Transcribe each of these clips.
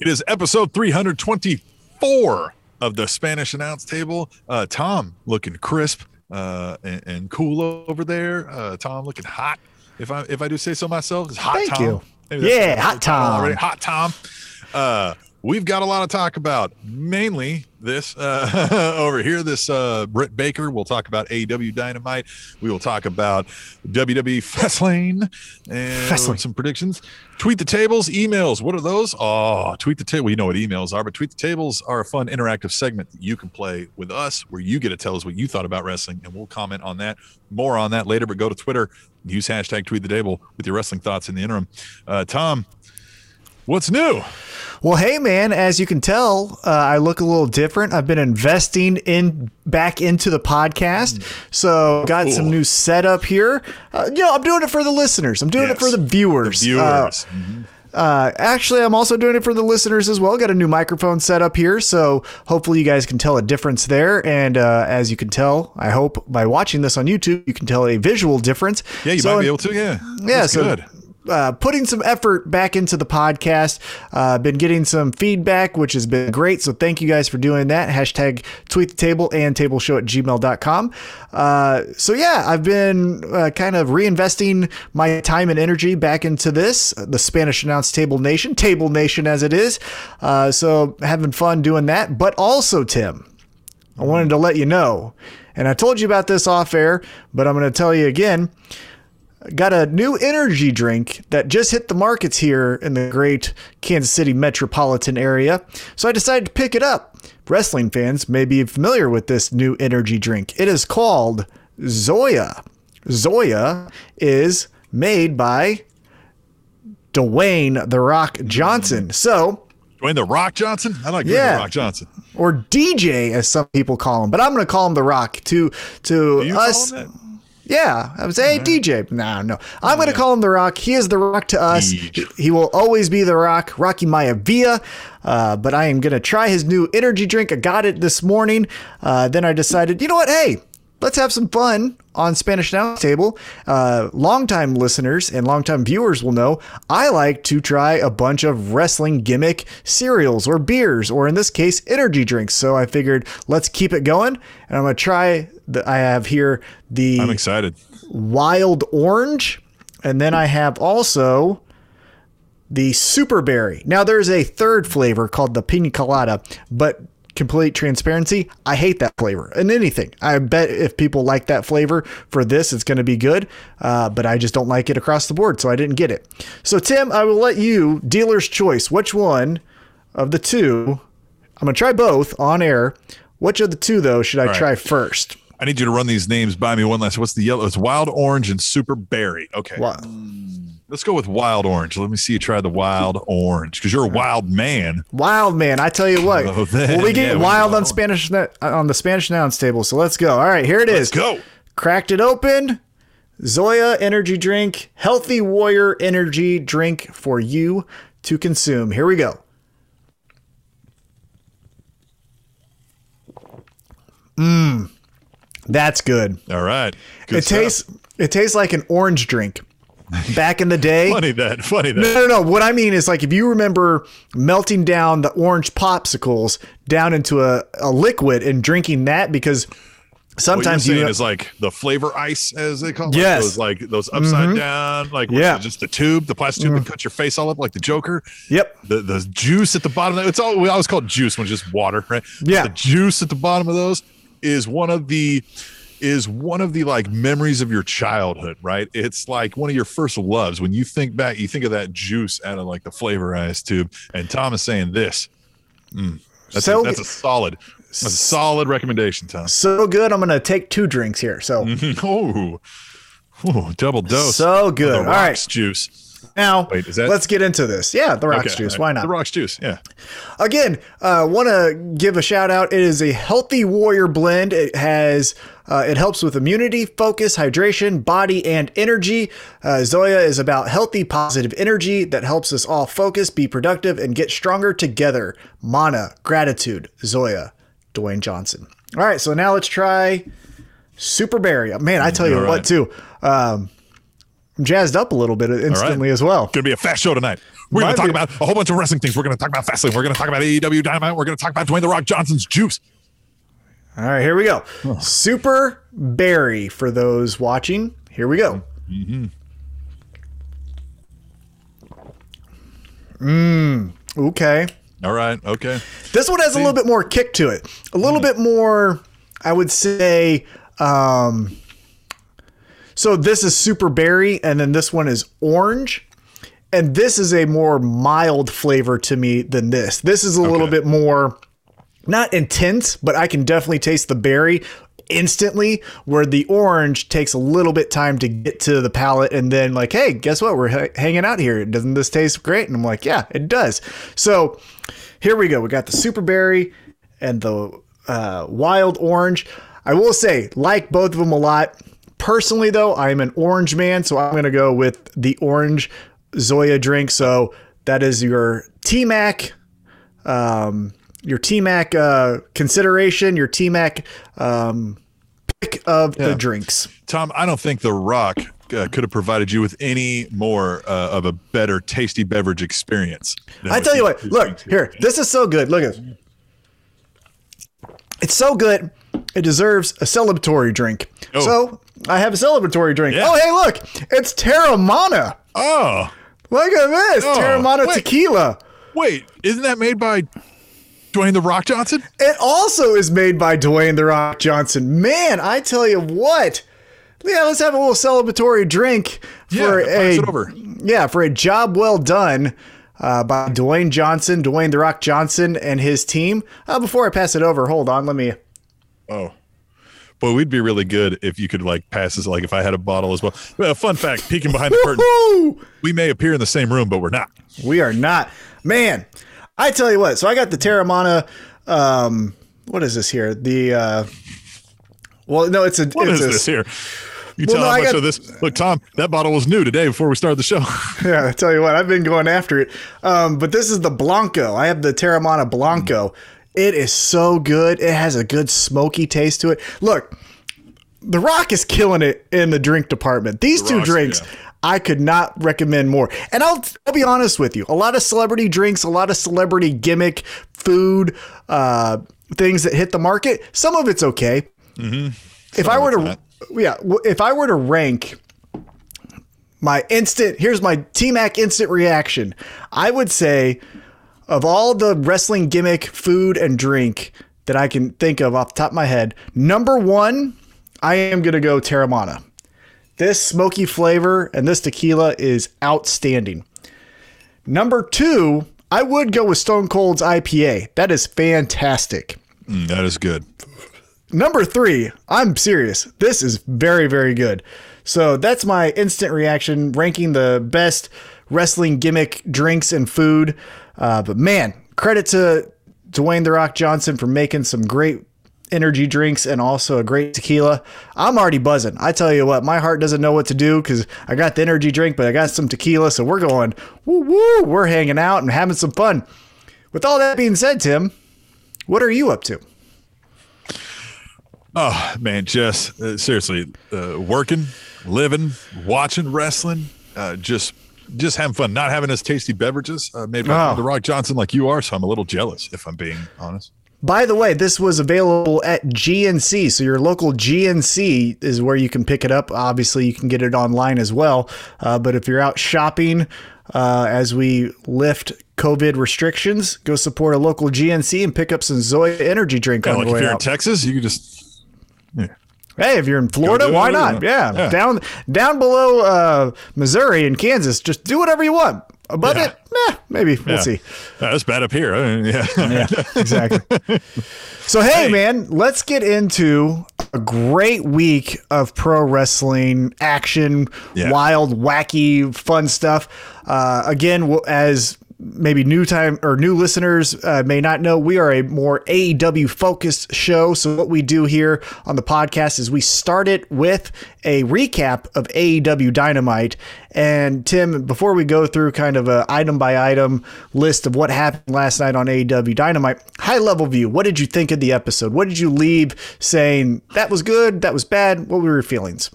It is episode 324 of the Spanish announce table. Uh, Tom looking crisp uh, and, and cool over there. Uh, Tom looking hot. If I if I do say so myself, it's hot Thank Tom. you. Yeah, hot we're calling it Tom. already. Hot Tom. We've got a lot to talk about. Mainly this uh, over here. This uh, Britt Baker. We'll talk about AEW Dynamite. We will talk about WWE Fastlane and Fastlane. some predictions. Tweet the tables, emails. What are those? Oh, tweet the table. You know what emails are, but tweet the tables are a fun interactive segment that you can play with us, where you get to tell us what you thought about wrestling, and we'll comment on that. More on that later. But go to Twitter, use hashtag tweet the table with your wrestling thoughts in the interim. Uh, Tom, what's new? Well, hey man, as you can tell, uh, I look a little different. I've been investing in back into the podcast, so got some new setup here. Uh, you know, I'm doing it for the listeners. I'm doing it for the viewers. The Uh, viewers. Uh, actually, I'm also doing it for the listeners as well. Got a new microphone set up here, so hopefully you guys can tell a difference there. And uh, as you can tell, I hope by watching this on YouTube, you can tell a visual difference. yeah, you So might be able to. Yeah. yeah, That's so good. Uh, putting some effort back into the podcast. Uh, been getting some feedback, which has been great. So thank you guys for doing that. Hashtag tweet the table and tableshow at gmail.com. Uh, so yeah, I've been uh, kind of reinvesting my time and energy back into this, the Spanish announced Table Nation, Table Nation as it is. Uh, so having fun doing that. But also, Tim, I wanted to let you know, and I told you about this off air, but I'm going to tell you again got a new energy drink that just hit the markets here in the great Kansas City metropolitan area. So I decided to pick it up. Wrestling fans may be familiar with this new energy drink. It is called ZOA. ZOA is made by Dwayne The Rock Johnson. So, Dwayne the Rock Johnson. I like Dwayne the Rock Johnson. or DJ as some people call him, but I'm going to call him The Rock to to us. Call him that? Yeah, I was hey DJ. No, no, I'm going to call him the Rock. He is the Rock to us. Deej. He will always be the Rock, Rocky Maivia. Uh, but I am going to try his new energy drink. I got it this morning. Uh, then I decided, you know what? Hey, let's have some fun on Spanish Now Table. Uh, longtime listeners and longtime viewers will know I like to try a bunch of wrestling gimmick cereals or beers, or in this case, energy drinks. So I figured let's keep it going, and I'm going to try. The, I have here the I'm excited. wild orange, and then I have also the super berry. Now there's a third flavor called the pina colada, but complete transparency, I hate that flavor in anything. I bet if people like that flavor for this, it's going to be good, uh, but I just don't like it across the board, so I didn't get it. So Tim, I will let you dealer's choice. Which one of the two? I'm going to try both on air. Which of the two though should I right. try first? I need you to run these names by me one last. What's the yellow? It's wild orange and super berry. Okay. Wow. Let's go with wild orange. Let me see you try the wild orange because you're a wild man. Wild man, I tell you what. Oh, then, well, we get yeah, wild go. on Spanish on the Spanish nouns table, so let's go. All right, here it Let's is. go. Cracked it open. ZOA energy drink, healthy warrior energy drink for you to consume. Here we go. Mmm, that's good. All right. Good it stuff. tastes it tastes like an orange drink. Back in the day, funny that. Funny that. no, no, no. What I mean is like if you remember melting down the orange popsicles down into a, a liquid and drinking that because sometimes you is like the flavor ice, as they call it. Yes. Those like those upside mm-hmm. down, like Yeah. just the tube, the plastic tube that mm. cuts your face all up like the Joker. Yep. The the juice at the bottom. It's all we always call it juice when it's just water, right? But Yeah. The juice at the bottom of those is one of the is one of the like memories of your childhood, right? It's like one of your first loves. When you think back, you think of that juice out of like the flavor ice tube. And Tom is saying this. Mm, that's, So- a, that's a solid, that's a solid recommendation, Tom. so good. I'm gonna take two drinks here. So oh, Ooh, double dose. So good. All right. juice. Now Wait, that- let's get into this. Yeah, the rocks Okay, juice. all Why not? The rocks juice. Yeah. Again, uh, want to give a shout out. It is a healthy warrior blend. It has uh, it helps with immunity, focus, hydration, body, and energy. Uh, ZOA is about healthy, positive energy that helps us all focus, be productive, and get stronger together. Mana, gratitude, ZOA, Dwayne Johnson. All right, so now let's try Super Berry. Man, I tell you All what, right. too. Um, jazzed up a little bit instantly as well. Gonna be a fast show tonight. We're gonna talk be. about a whole bunch of wrestling things. We're gonna talk about Fastlane. We're gonna talk about AEW Dynamite. We're gonna talk about Dwayne the Rock Johnson's juice. All right, here we go. Super Berry for those watching. Here we go. Mm Mmm. Okay. All right. Okay. This one has a little bit more kick to it. A little bit more, I would say. Um, so this is super berry, and then this one is orange. And this is a more mild flavor to me than this. This is a little bit more, not intense, but I can definitely taste the berry instantly, where the orange takes a little bit time to get to the palate. And then, like, hey, guess what? We're ha- hanging out here. Doesn't this taste great? And I'm like, yeah, it does. So here we go. We got the super berry and the uh, wild orange. I will say, like both of them a lot. Personally, though, I'm an orange man, so I'm going to go with the orange ZOA drink. So that is your T Mac, um, your T Mac uh, consideration, your T Mac um, pick of the drinks. Tom, I don't think The Rock uh, could have provided you with any more uh, of a better tasty beverage experience. I tell you what, look here. This is so good. Look at this. It's so good. It deserves a celebratory drink. Oh. So I have a celebratory drink. Yeah. Oh, hey, look, it's Teremana. Oh, Look at this, Oh, Teremana wait. tequila. wait, isn't that made by Dwayne The Rock Johnson? It also is made by Dwayne the Rock Johnson. Man, I tell you what. Yeah, let's have a little celebratory drink for Yeah, pass a it over. yeah for a job well done uh, by Dwayne Johnson, Dwayne the Rock Johnson, and his team. Uh, before I pass it over, hold on, let me. Oh. Boy, we'd be really good if you could like pass this. Like if I had a bottle as well. Uh, fun fact: peeking behind the curtain, we may appear in the same room, but we're not. We are not, man. I tell you what. So I got the Teremana. Um, what is this here? The uh, well, no, it's a. What it's is a, this here? You Well, tell no, how I much got- of this. Look, Tom, that bottle was new today before we started the show. Yeah, I tell you what, I've been going after it. Um, but this is the Blanco. I have the Teremana Blanco. It is so good. It has a good smoky taste to it. Look, The Rock is killing it in the drink department. These two Rock's- drinks, yeah. I could not recommend more. And I'll, I'll be honest with you. A lot of celebrity drinks, a lot of celebrity gimmick food, uh, things that hit the market. Some of it's okay. If I were to, of yeah, if I were to rank my instant, here's my T Mac instant reaction. I would say, of all the wrestling gimmick food and drink that I can think of off the top of my head, number one, I am gonna go Teremana. This smoky flavor and this tequila is outstanding. Number two, I would go with Stone Cold's IPA. That is fantastic. Mm, that is good. Number three, I'm serious. This is very, very good. So that's my instant reaction, ranking the best wrestling gimmick drinks and food. Uh, but man, credit to Dwayne The Rock Johnson for making some great energy drinks and also a great tequila. I'm already buzzing. I tell you what, my heart doesn't know what to do because I got the energy drink, but I got some tequila. So we're going, woo woo, we're hanging out and having some fun. With all that being said, Tim, what are you up to? Oh man, just uh, seriously, uh, working, living, watching wrestling, uh, just just having fun, not having as tasty beverages uh, made by Oh. The Rock Johnson like you are. So I'm a little jealous, if I'm being honest. By the way, this was available at GNC. So your local GNC is where you can pick it up. Obviously, you can get it online as well. Uh, but if you're out shopping uh, as we lift COVID restrictions, go support a local GNC and pick up some ZOA energy drink Yeah, on like the if you're in out. Texas, you can just hey, if you're in Florida, why not? Yeah, Yeah. down down below uh, Missouri and Kansas, just do whatever you want. Above Yeah. it, eh, maybe we'll see. That's bad up here. I mean, yeah. Yeah, exactly. So hey, Hey. man, let's get into a great week of pro wrestling action, wild, wacky, fun stuff. Uh, again, as maybe new time or new listeners uh, may not know, we are a more AEW focused show. So what we do here on the podcast is we start it with a recap of AEW Dynamite. And Tim, before we go through kind of a item by item list of what happened last night on AEW Dynamite, high level view, what did you think of the episode? What did you leave saying that was good, that was bad? What were your feelings?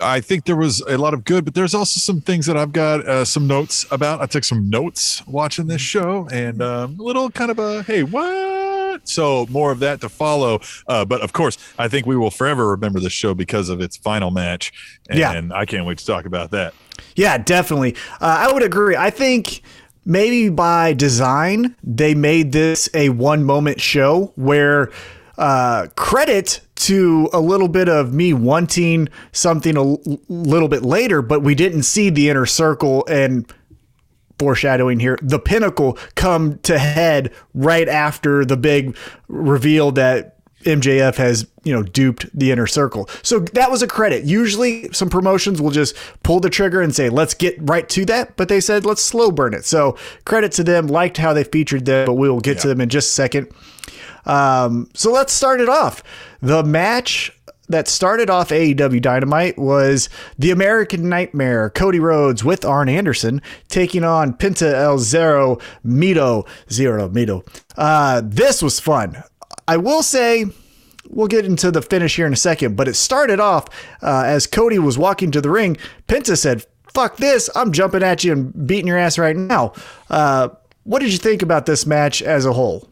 I think there was a lot of good, but there's also some things that I've got uh, some notes about. I took some notes watching this show and um, a little kind of a hey, what? So more of that to follow. Uh, but of course, I think we will forever remember this show because of its final match. And, Yeah. I can't wait to talk about that. Yeah, definitely. Uh, I would agree. I think maybe by design, they made this a one moment show where uh, credit to a little bit of me wanting something a l- little bit later, but we didn't see the inner circle and foreshadowing here the pinnacle come to head right after the big reveal that MJF has, you know, duped the inner circle. So that was a credit. Usually some promotions will just pull the trigger and say, let's get right to that. But they said, let's slow burn it. So credit to them. Liked how they featured them, but we will get to them in just a second. Um, so let's start it off. The match that started off AEW Dynamite was the American Nightmare, Cody Rhodes with Arn Anderson taking on Penta El Zero Miedo Zero Miedo. Uh, this was fun. I will say. We'll get into the finish here in a second, but it started off uh, as Cody was walking to the ring. Penta said, Fuck this, I'm jumping at you and beating your ass right now. Uh, what did you think about this match as a whole?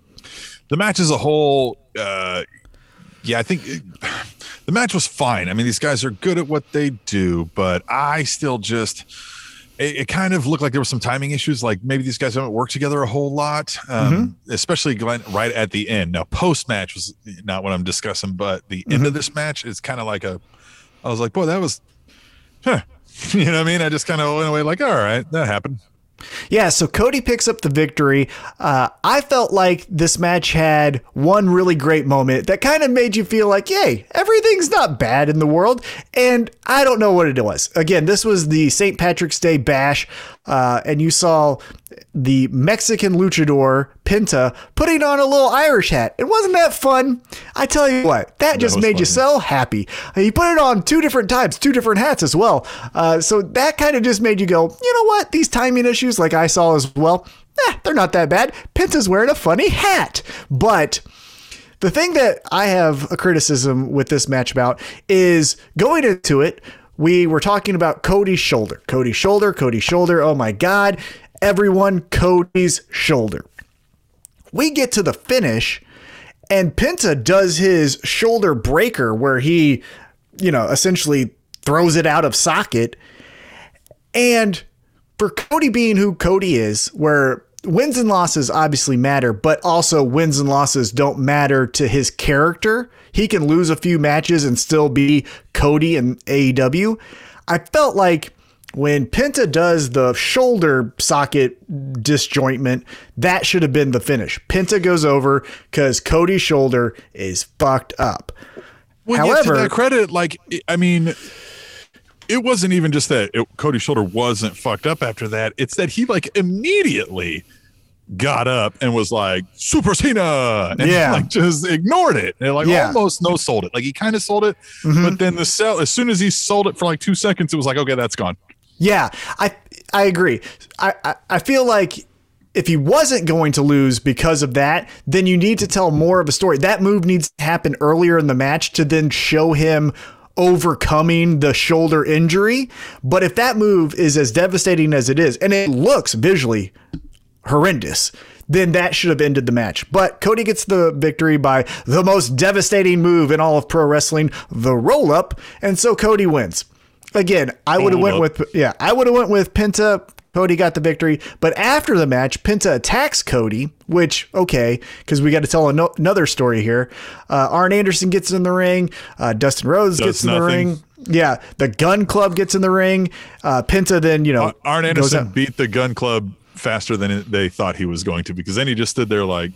The match as a whole, uh, yeah, I think it, the match was fine. I mean, these guys are good at what they do, but I still just. It, it kind of looked like there were some timing issues. Like maybe these guys haven't worked together a whole lot, um, especially Glenn right at the end. Now, post match was not what I'm discussing, but the end of this match is kind of like a. I was like, boy, that was, huh. You know what I mean? I just kind of went away like, all right, that happened. Yeah, so Cody picks up the victory. Uh, I felt like this match had one really great moment that kind of made you feel like, yay, everything's not bad in the world. And I don't know what it was. Again, this was the St. Patrick's Day bash, uh, and you saw the Mexican luchador Penta putting on a little Irish hat. It wasn't that fun. I tell you what, that just was made you so happy. He put it on two different times, two different hats as well. Uh, so that kind of just made you go, you know what? These timing issues, like I saw as well, eh, they're not that bad. Penta's wearing a funny hat. But the thing that I have a criticism with this match about is going into it, we were talking about Cody's shoulder. Cody's shoulder, Cody's shoulder. Oh my God. Everyone, Cody's shoulder. We get to the finish, and Penta does his shoulder breaker where he, you know, essentially throws it out of socket. And for Cody being who Cody is, where wins and losses obviously matter, but also wins and losses don't matter to his character. He can lose a few matches and still be Cody in AEW. I felt like when Penta does the shoulder socket disjointment, that should have been the finish. Penta goes over because Cody's shoulder is fucked up. Well, yeah, to However- that credit, like I mean, it wasn't even just that it, Cody's shoulder wasn't fucked up after that. It's that he like immediately got up and was like Super Cena, and Yeah. like just ignored it. And like Yeah. Mm-hmm. almost no sold it. Like he kind of sold it, but then the sell as soon as he sold it for like two seconds, it was like okay, that's gone. Yeah, I I agree. I, I I feel like if he wasn't going to lose because of that, then you need to tell more of a story. That move needs to happen earlier in the match to then show him overcoming the shoulder injury. But if that move is as devastating as it is, and it looks visually horrendous, then that should have ended the match. But Cody gets the victory by the most devastating move in all of pro wrestling, the roll up, and so Cody wins. Again, I would have went with yeah, I would have went with Penta. Cody got the victory, but after the match, Penta attacks Cody, which okay, because we got to tell ano- another story here. Uh, Arn Anderson gets in the ring. Uh, Dustin Rhodes Does gets in the ring. Yeah, the Gun Club gets in the ring. Uh, Penta then you know Arn Anderson beat the Gun Club faster than they thought he was going to because then he just stood there like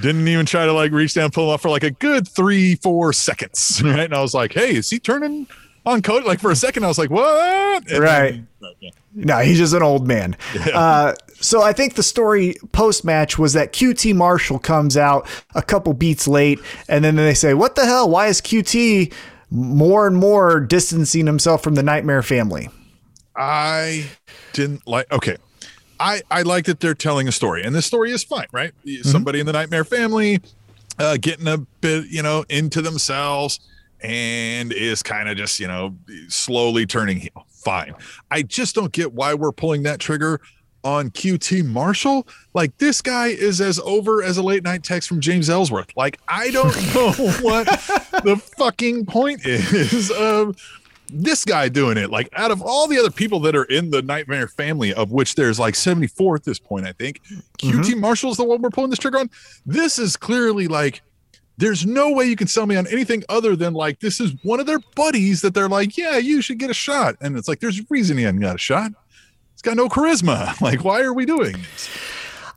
didn't even try to like reach down, and pull him off for like a good three, four seconds, right? And I was like, "Hey, is he turning on Cody?" Like for a second, I was like, "What?" And Right. yeah. No, he's just an old man. Uh, so I think the story post match was that QT Marshall comes out a couple beats late, and then they say, "What the hell? Why is QT more and more distancing himself from the Nightmare family?" I didn't like. Okay, I I like that they're telling a story, and this story is fine, right? Somebody in the Nightmare family, uh, getting a bit, you know, into themselves, and is kind of just, you know, slowly turning heel. Fine. I just don't get why we're pulling that trigger on QT Marshall. Like this guy is as over as a late night text from James Ellsworth. Like I don't know what the fucking point is of this guy doing it. Like out of all the other people that are in the Nightmare family, of which there's like 74 at this point, I think QT mm-hmm. Marshall's the one we're pulling this trigger on. This is clearly like there's no way you can sell me on anything other than like this is one of their buddies that they're like, yeah, you should get a shot. And it's like there's a reason he hasn't got a shot. He's got no charisma. Like, why are we doing this?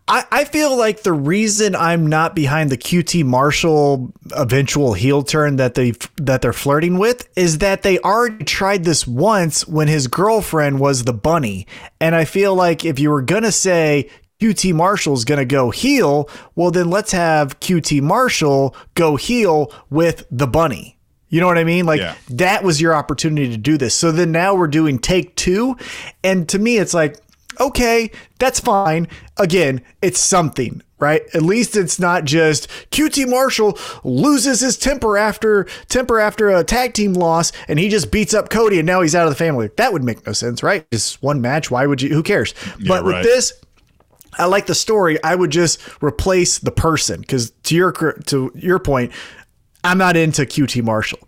I, I feel like the reason I'm not behind the QT Marshall eventual heel turn that they that they're flirting with is that they already tried this once when his girlfriend was the bunny. And I feel like if you were gonna say QT Marshall's going to go heel, well, then let's have QT Marshall go heel with the bunny. You know what I mean? Like yeah. that was your opportunity to do this. So then now we're doing take two. And to me, it's like, okay, that's fine. Again, it's something, right? At least it's not just QT Marshall loses his temper after temper after a tag team loss and he just beats up Cody and now he's out of the family. That would make no sense, right? Just one match. Why would you? Who cares? Yeah, but right. with this, I like the story. I would just replace the person because to your to your point, I'm not into QT Marshall.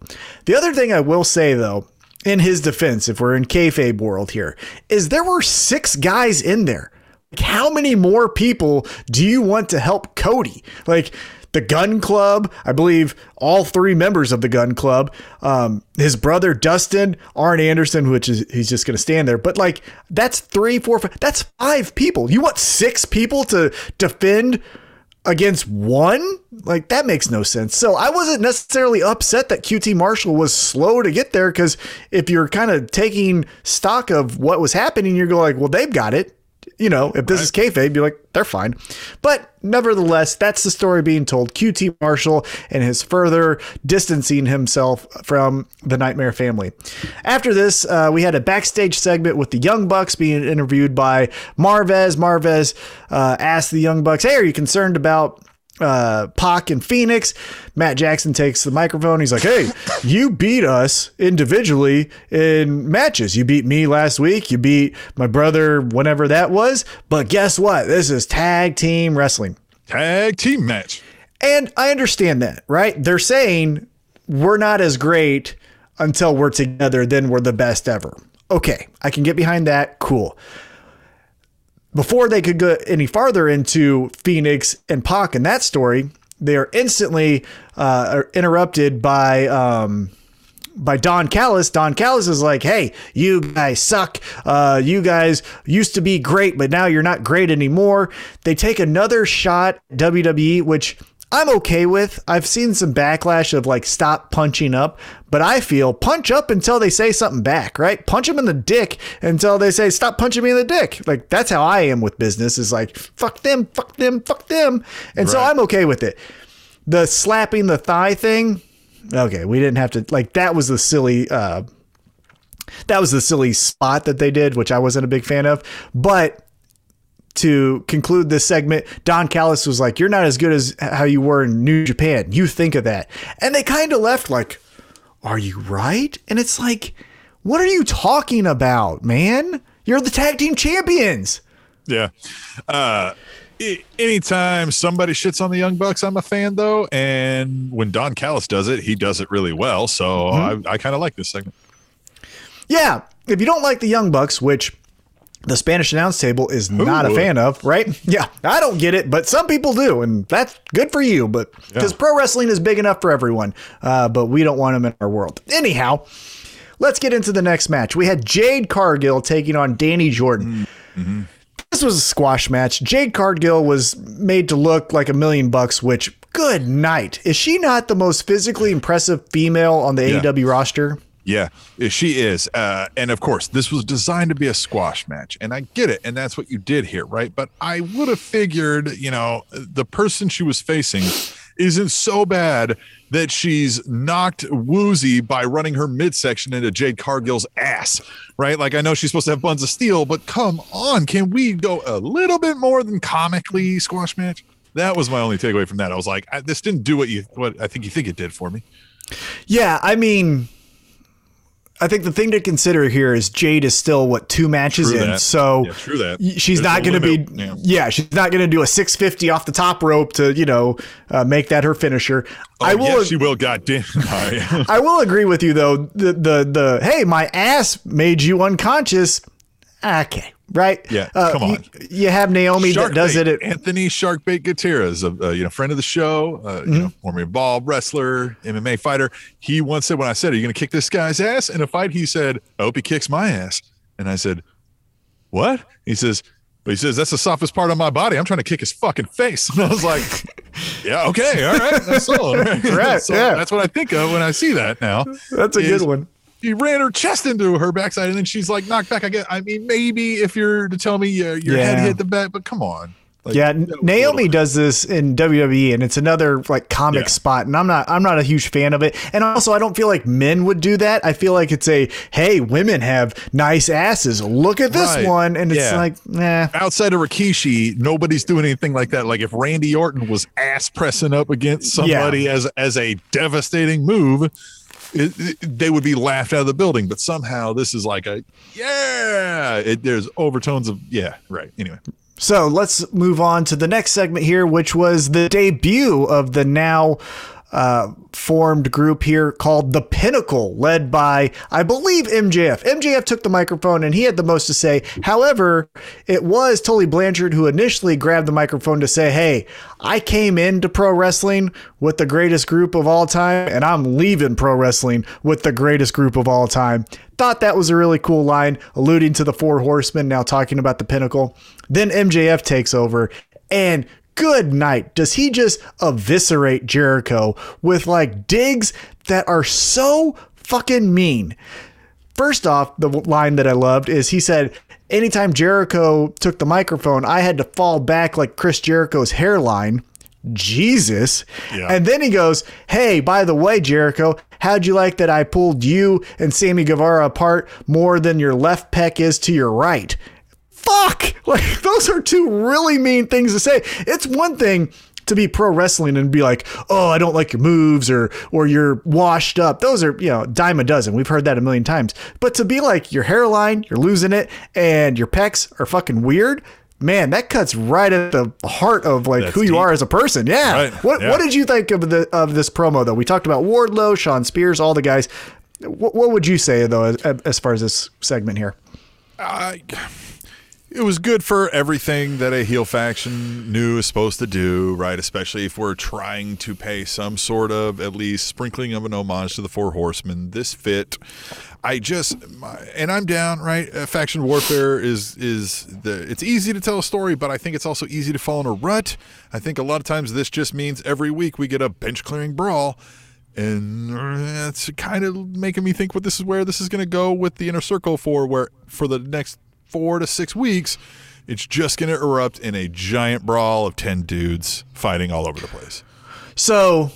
The other thing I will say though, in his defense, if we're in kayfabe world here, is there were six guys in there. Like, how many more people do you want to help Cody? Like the Gun Club. I believe all three members of the Gun Club. Um, his brother Dustin, Arn Anderson, which is he's just going to stand there. But like that's three, four, five, that's five people. You want six people to defend against one? Like that makes no sense. So I wasn't necessarily upset that QT Marshall was slow to get there because if you're kind of taking stock of what was happening, you're going like, well, they've got it you know, if this right. is kayfabe, be like, they're fine. But nevertheless, that's the story being told. QT Marshall and his further distancing himself from the Nightmare family. After this, uh, we had a backstage segment with the Young Bucks being interviewed by Marvez. Marvez uh, asked the Young Bucks, "Hey, are you concerned about?" Uh, Pac and Fenix. Matt Jackson takes the microphone. He's like, "Hey, you beat us individually in matches. You beat me last week. You beat my brother whenever that was. But guess what? This is tag team wrestling. Tag team match." And I understand that, right? They're saying we're not as great until we're together. Then we're the best ever. Okay, I can get behind that. Cool before they could go any farther into Fenix and Pac and that story, they are instantly uh, interrupted by um, by Don Callis. Don Callis is like, "Hey, you guys suck. Uh, you guys used to be great, but now you're not great anymore." They take another shot WWE, which I'm okay with. I've seen some backlash of like stop punching up, but I feel punch up until they say something back, right? Punch them in the dick until they say stop punching me in the dick. Like that's how I am with business is like fuck them, fuck them, fuck them. And right. so I'm okay with it. The slapping the thigh thing, okay, we didn't have to like that was the silly uh that was the silly spot that they did, which I wasn't a big fan of. But to conclude this segment, Don Callis was like, You're not as good as how you were in New Japan. You think of that. And they kind of left like, Are you right? And it's like, What are you talking about, man? You're the tag team champions. Yeah. Uh, anytime somebody shits on the Young Bucks, I'm a fan though. And when Don Callis does it, he does it really well. So mm-hmm. I, I kind of like this segment. Yeah. If you don't like the Young Bucks, which the Spanish announce table is not a fan of, right? Yeah, I don't get it, but some people do, and that's good for you. But because yeah. pro wrestling is big enough for everyone, uh, but we don't want them in our world. Anyhow, let's get into the next match. We had Jade Cargill taking on Dani Jordyn. Mm-hmm. This was a squash match. Jade Cargill was made to look like a million bucks, which good night. Is she not the most physically impressive female on the yeah. AEW roster? Yeah, she is. Uh, and of course, this was designed to be a squash match. And I get it. And that's what you did here, right? But I would have figured, you know, the person she was facing isn't so bad that she's knocked woozy by running her midsection into Jade Cargill's ass, right? Like I know she's supposed to have buns of steel, but come on, can we go a little bit more than comically squash match? That was my only takeaway from that. I was like, I, this didn't do what you what I think you think it did for me. Yeah, I mean, I think the thing to consider here is Jade is still what two matches True in, that. so Yeah, true that. she's There's not no going to be. Yeah. Yeah. she's not going to do a 650 off the top rope to you know uh, make that her finisher. I Oh, will. yes, she will. Goddamn. I will agree with you though. The the the hey, my ass made you unconscious. Okay, right? Yeah, Uh, come on. You, have Naomi that does Sharkbait. it at Anthony Sharkbait Gutierrez, a uh, you know friend of the show, uh, Mm-hmm. you know former involved wrestler, MMA fighter. He once said when I said, "Are you going to kick this guy's ass in a fight?" He said, "I hope he kicks my ass." And I said, "What?" He says, "But he says that's the softest part of my body. I'm trying to kick his fucking face." And I was like, "Yeah, okay, all right, that's solid. Right, so yeah. That's what I think of when I see that now. That's a is- good one. She ran her chest into her backside, and then she's like knocked back. I get. I mean, maybe if you're to tell me uh, your head hit the back, but come on. Like, Yeah, Naomi does this in WWE, and it's another like comic Yeah. spot, and I'm not I'm not a huge fan of it. And also, I don't feel like men would do that. I feel like it's a hey, women have nice asses. Look at this Right. one, and it's like nah. outside of Rikishi, nobody's doing anything like that. Like if Randy Orton was ass pressing up against somebody as as a devastating move, it, it- they would be laughed out of the building. But somehow this is like a yeah. It, there's overtones of yeah. Right. Anyway, So let's move on to the next segment here, which was the debut of the now uh, formed group here called The Pinnacle, led by, I believe, MJF. MJF took the microphone and he had the most to say. However, it was Tully Blanchard who initially grabbed the microphone to say, Hey, I came into pro wrestling with the greatest group of all time, and I'm leaving pro wrestling with the greatest group of all time. Thought that was a really cool line, alluding to the Four Horsemen, now talking about the pinnacle. Then MJF takes over, and good night. Does he just eviscerate Jericho with like digs that are so fucking mean? First off, the line that I loved is he said, Anytime Jericho took the microphone, I had to fall back like Chris Jericho's hairline. Jesus. Yeah. And then he goes, Hey, by the way, Jericho, how'd you like that I pulled you and Sammy Guevara apart more than your left pec is to your right? Fuck! Like, those are two really mean things to say. It's one thing to be pro wrestling and be like, oh, I don't like your moves or or you're washed up. Those are, you know, dime a dozen. We've heard that a million times. But to be like your hairline, you're losing it, and your pecs are fucking weird, man, that cuts right at the heart of like That's who you deep. are as a person. Yeah. Right. What Yeah. what did you think of the of this promo though? We talked about Wardlow, Shawn Spears, all the guys. What, what would you say though as, as far as this segment here? I, it was good for everything that a heel faction knew is supposed to do, right? Especially if we're trying to pay some sort of at least sprinkling of an homage to the Four Horsemen. This fit. I just and I'm down, right? Uh, faction warfare is is the it's easy to tell a story, but I think it's also easy to fall in a rut. I think a lot of times this just means every week we get a bench clearing brawl. And it's kind of making me think what this is where this is going to go with the inner circle for where for the next four to six weeks, it's just going to erupt in a giant brawl of 10 dudes fighting all over the place. So,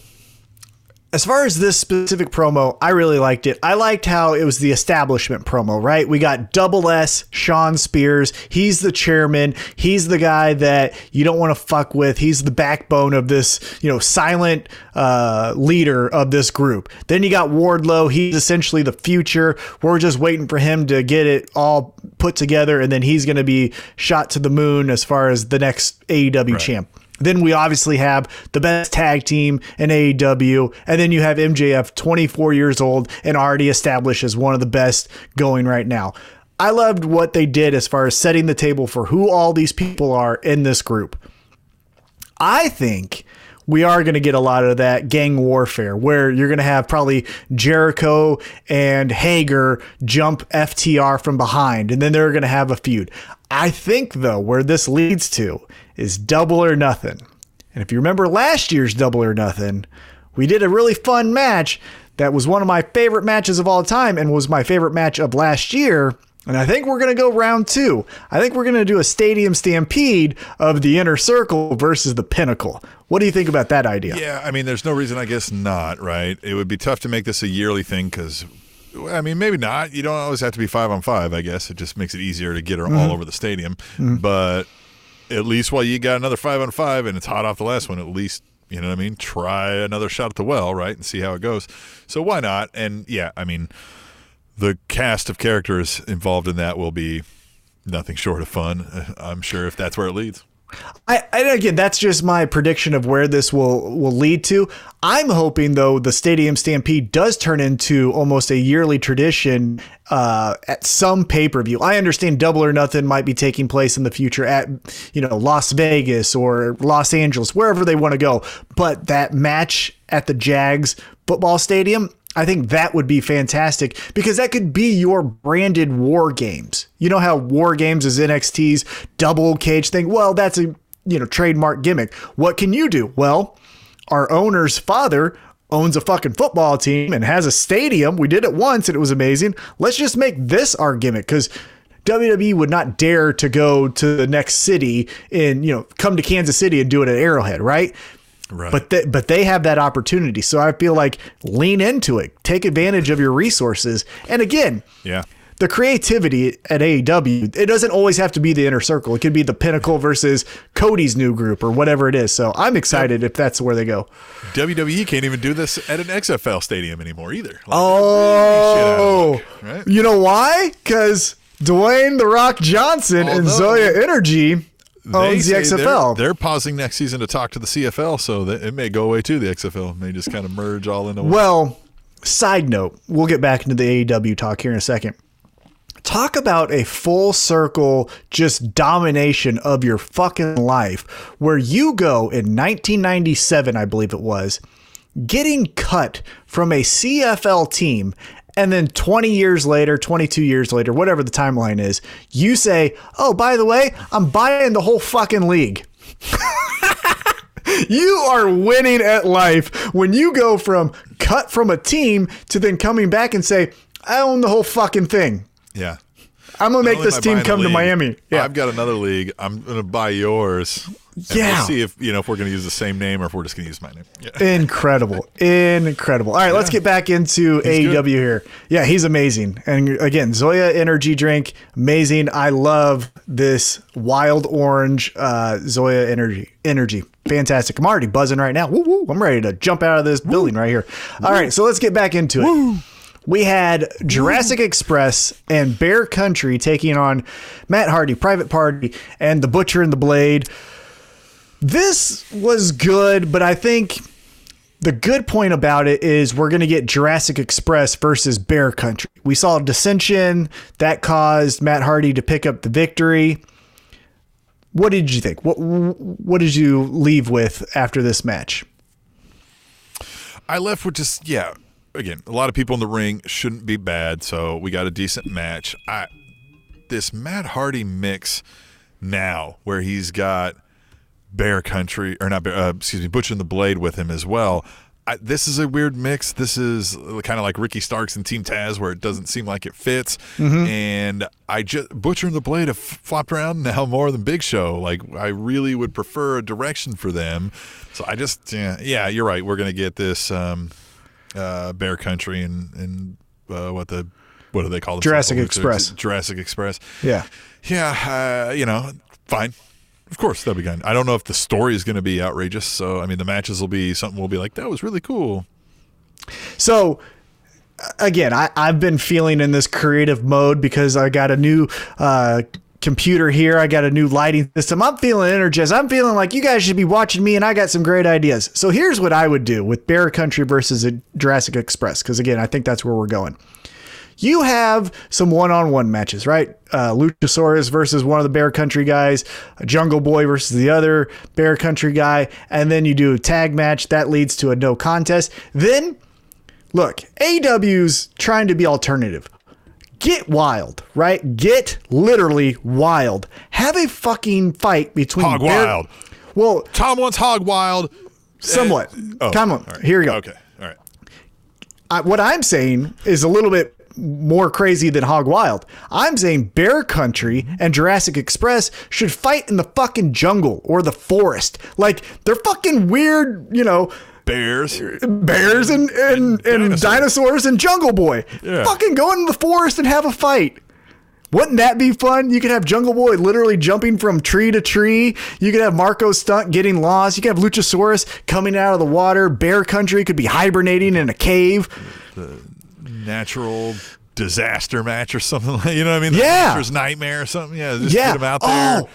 as far as this specific promo, I really liked it. I liked how it was the establishment promo, right? We got Double S, Shawn Spears. He's the chairman. He's the guy that you don't want to fuck with. He's the backbone of this, you know, silent uh, leader of this group. Then you got Wardlow. He's essentially the future. We're just waiting for him to get it all put together, and then he's going to be shot to the moon as far as the next AEW champ. Then we obviously have the best tag team in AEW, and then you have MJF, 24 years old and already established as one of the best going right now. I loved what they did as far as setting the table for who all these people are in this group. I think we are going to get a lot of that gang warfare where you're going to have probably Jericho and Hager jump FTR from behind, and then they're going to have a feud. I think, though, where this leads to is double or nothing. And if you remember last year's double or nothing, we did a really fun match that was one of my favorite matches of all time and was my favorite match of last year. And I think we're going to go round two. I think we're going to do a stadium stampede of the inner circle versus the pinnacle. What do you think about that idea? Yeah, I mean, there's no reason, I guess, not, right? It would be tough to make this a yearly thing because, I mean, maybe not. You don't always have to be five on five, I guess. It just makes it easier to get her all mm-hmm. over the stadium. Mm-hmm. But at least while you got another five on five and it's hot off the last one, at least. You know what I mean? Try another shot at the well, right, and see how it goes. So why not? And yeah, I mean, the cast of characters involved in that will be nothing short of fun. I'm sure if that's where it leads. I, and again, that's just my prediction of where this will will lead to. I'm hoping though the Stadium Stampede does turn into almost a yearly tradition uh, at some pay per view. I understand Double or Nothing might be taking place in the future at you know Las Vegas or Los Angeles, wherever they want to go, but that match at the Jags football stadium. I think that would be fantastic because that could be your branded war games. You know how war games is NXT's double cage thing? Well, that's a you know trademark gimmick. What can you do? Well, our owner's father owns a fucking football team and has a stadium. We did it once and it was amazing. Let's just make this our gimmick because WWE would not dare to go to the next city and you know come to Kansas City and do it at Arrowhead, right? Right. But they, but they have that opportunity. So I feel like lean into it, take advantage of your resources. And again, yeah. The creativity at AEW, it doesn't always have to be the inner circle. It could be the pinnacle versus Cody's new group or whatever it is. So I'm excited if that's where they go. WWE can't even do this at an XFL stadium anymore either. Like, oh, right? you know why? Because Dwayne the Rock Johnson Although, and ZOA Energy owns the XFL. They're, they're, pausing next season to talk to the CFL, so that it may go away too. The XFL it may just kind of merge all into one. Well, side note, we'll get back into the AEW talk here in a second. Talk about a full circle, just domination of your fucking life, where you go in 1997, I believe it was, getting cut from a CFL team and then 20 years later, 22 years later, whatever the timeline is, you say, oh, by the way, I'm buying the whole fucking league. you are winning at life when you go from cut from a team to then coming back and say, I own the whole fucking thing. Yeah. I'm gonna make this team come to Miami. Yeah. I've got another league. I'm gonna buy yours. Yeah. We'll see if you know if we're gonna use the same name or if we're just gonna use my name. Yeah. Incredible. Incredible. All right, yeah. let's get back into he's AEW good. here. Yeah, he's amazing. And again, ZOA energy drink, amazing. I love this wild orange uh, ZOA energy energy. Fantastic. I'm already buzzing right now. Woo, woo. I'm ready to jump out of this woo. building right here. All woo. right, so let's get back into it we had Jurassic Express and Bear Country taking on Matt Hardy, Private Party, and The Butcher and the Blade. This was good, but I think the good point about it is we're going to get Jurassic Express versus Bear Country. We saw a dissension that caused Matt Hardy to pick up the victory. What did you think? What what did you leave with after this match? I left with just yeah, again, a lot of people in the ring shouldn't be bad, so we got a decent match. I this Matt Hardy mix now, where he's got Bear Country or not, Bear, uh, excuse me, Butcher and the Blade with him as well. I, this is a weird mix. This is kind of like Ricky Starks and Team Taz, where it doesn't seem like it fits. Mm-hmm. And I just Butcher and the Blade have flopped around now more than Big Show. Like I really would prefer a direction for them. So I just yeah, yeah you're right. We're gonna get this. Um, uh, Bear Country and and uh, what the what do they call it? Jurassic Express. Jurassic Express. Yeah. Yeah. Uh, you know, fine. Of course, that'll be good. I don't know if the story is going to be outrageous. So, I mean, the matches will be something we'll be like, that was really cool. So, again, I, I've been feeling in this creative mode because I got a new uh, computer here. I got a new lighting system. I'm feeling energized. I'm feeling like you guys should be watching me, and I got some great ideas. So here's what I would do with Bear Country versus Jurassic Express, because again, I think that's where we're going. You have some one-on-one matches, right? Uh, Luchasaurus versus one of the Bear Country guys, Jungle Boy versus the other Bear Country guy, and then you do a tag match that leads to a no contest. Then look, AW's trying to be alternative get wild, right? Get literally wild. Have a fucking fight between Hog Bear- Wild. Well, Tom wants Hog Wild. Somewhat. oh, Come on. Right. Here we go. Okay. All right. I, what I'm saying is a little bit more crazy than Hog Wild. I'm saying Bear Country and Jurassic Express should fight in the fucking jungle or the forest. Like they're fucking weird, you know, bears, bears, and and, and, dinosaurs. dinosaurs. and Jungle Boy. Yeah. Fucking go into the forest and have a fight. Wouldn't that be fun? You could have Jungle Boy literally jumping from tree to tree. You could have Marko Stunt getting lost. You could have Luchasaurus coming out of the water. Bear Country could be hibernating in a cave. Natural disaster match or something like you know what I mean? The Yeah. Nature's nightmare or something. Yeah, just yeah. get him out there. Oh,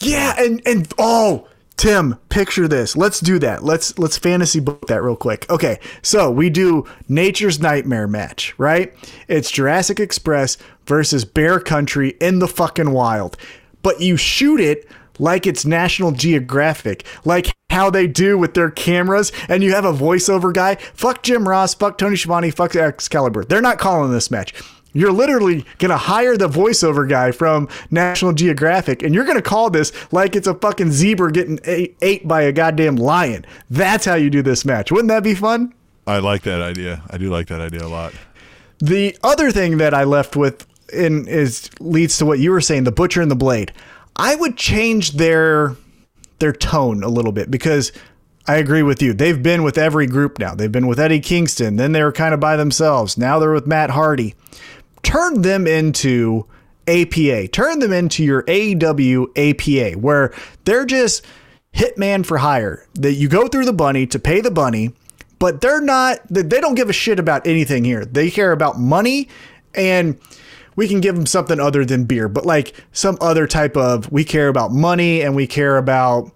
yeah, and and oh, Tim, picture this. Let's do that. Let's let's fantasy book that real quick. Okay, so we do Nature's Nightmare match, right? It's Jurassic Express versus Bear Country in the fucking wild, but you shoot it like it's National Geographic, like how they do with their cameras, and you have a voiceover guy. Fuck Jim Ross, fuck Tony Schiavone, fuck Excalibur. They're not calling this match. You're literally going to hire the voiceover guy from National Geographic and you're going to call this like it's a fucking zebra getting ate, ate by a goddamn lion. That's how you do this match. Wouldn't that be fun? I like that idea. I do like that idea a lot. The other thing that I left with in is leads to what you were saying, the butcher and the blade. I would change their their tone a little bit because I agree with you. They've been with every group now. They've been with Eddie Kingston, then they were kind of by themselves. Now they're with Matt Hardy. Turn them into APA. Turn them into your AEW APA where they're just hitman for hire. That you go through the bunny to pay the bunny, but they're not they don't give a shit about anything here. They care about money and we can give them something other than beer, but like some other type of we care about money and we care about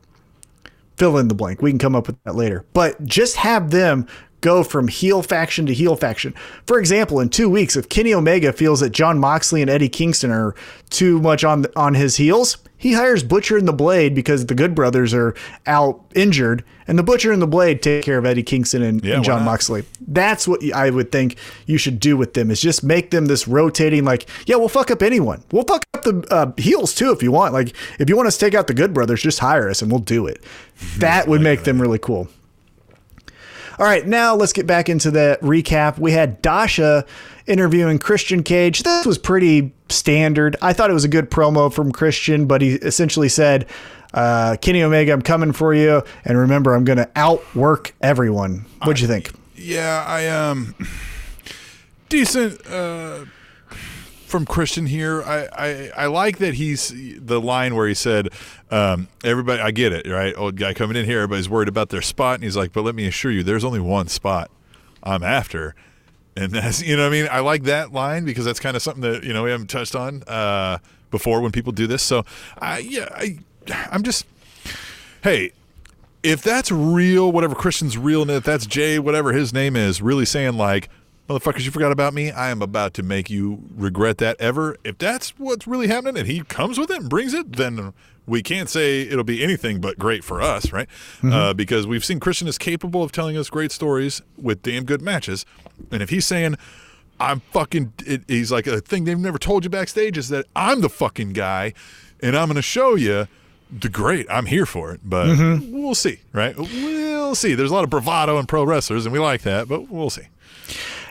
fill in the blank. We can come up with that later. But just have them go from heel faction to heel faction. For example, in two weeks, if Kenny Omega feels that Jon Moxley and Eddie Kingston are too much on on his heels, he hires Butcher and the Blade because the Good Brothers are out injured, and the Butcher and the Blade take care of Eddie Kingston and, Yeah, and Jon? Moxley. That's what I would think you should do with them is just make them this rotating like, yeah, we'll fuck up anyone. We'll fuck up the uh, heels too if you want. Like if you want us to take out the Good Brothers, just hire us and we'll do it. That would make them really cool. All right, now let's get back into the recap. We had Dasha interviewing Christian Cage. This was pretty standard. I thought it was a good promo from Christian, but he essentially said, uh, Kenny Omega, I'm coming for you. And remember, I'm going to outwork everyone. What'd you think? Yeah, I um decent uh from Christian here. I, I I like that he's the line where he said, um, everybody I get it, right? Old guy coming in here, everybody's worried about their spot and he's like, But let me assure you, there's only one spot I'm after. And that's you know what I mean? I like that line because that's kind of something that, you know, we haven't touched on uh before when people do this. So I yeah, I I'm just hey, if that's real, whatever Christian's real, if that's Jay, whatever his name is, really saying like, motherfuckers, you forgot about me. I am about to make you regret that ever. If that's what's really happening, and he comes with it and brings it, then we can't say it'll be anything but great for us, right? Uh, because we've seen Christian is capable of telling us great stories with damn good matches, and if he's saying. I'm fucking. It, he's like a thing they've never told you backstage is that I'm the fucking guy, and I'm going to show you the great. I'm here for it, but we'll see, right? We'll see. There's a lot of bravado in pro wrestlers, and we like that, but we'll see.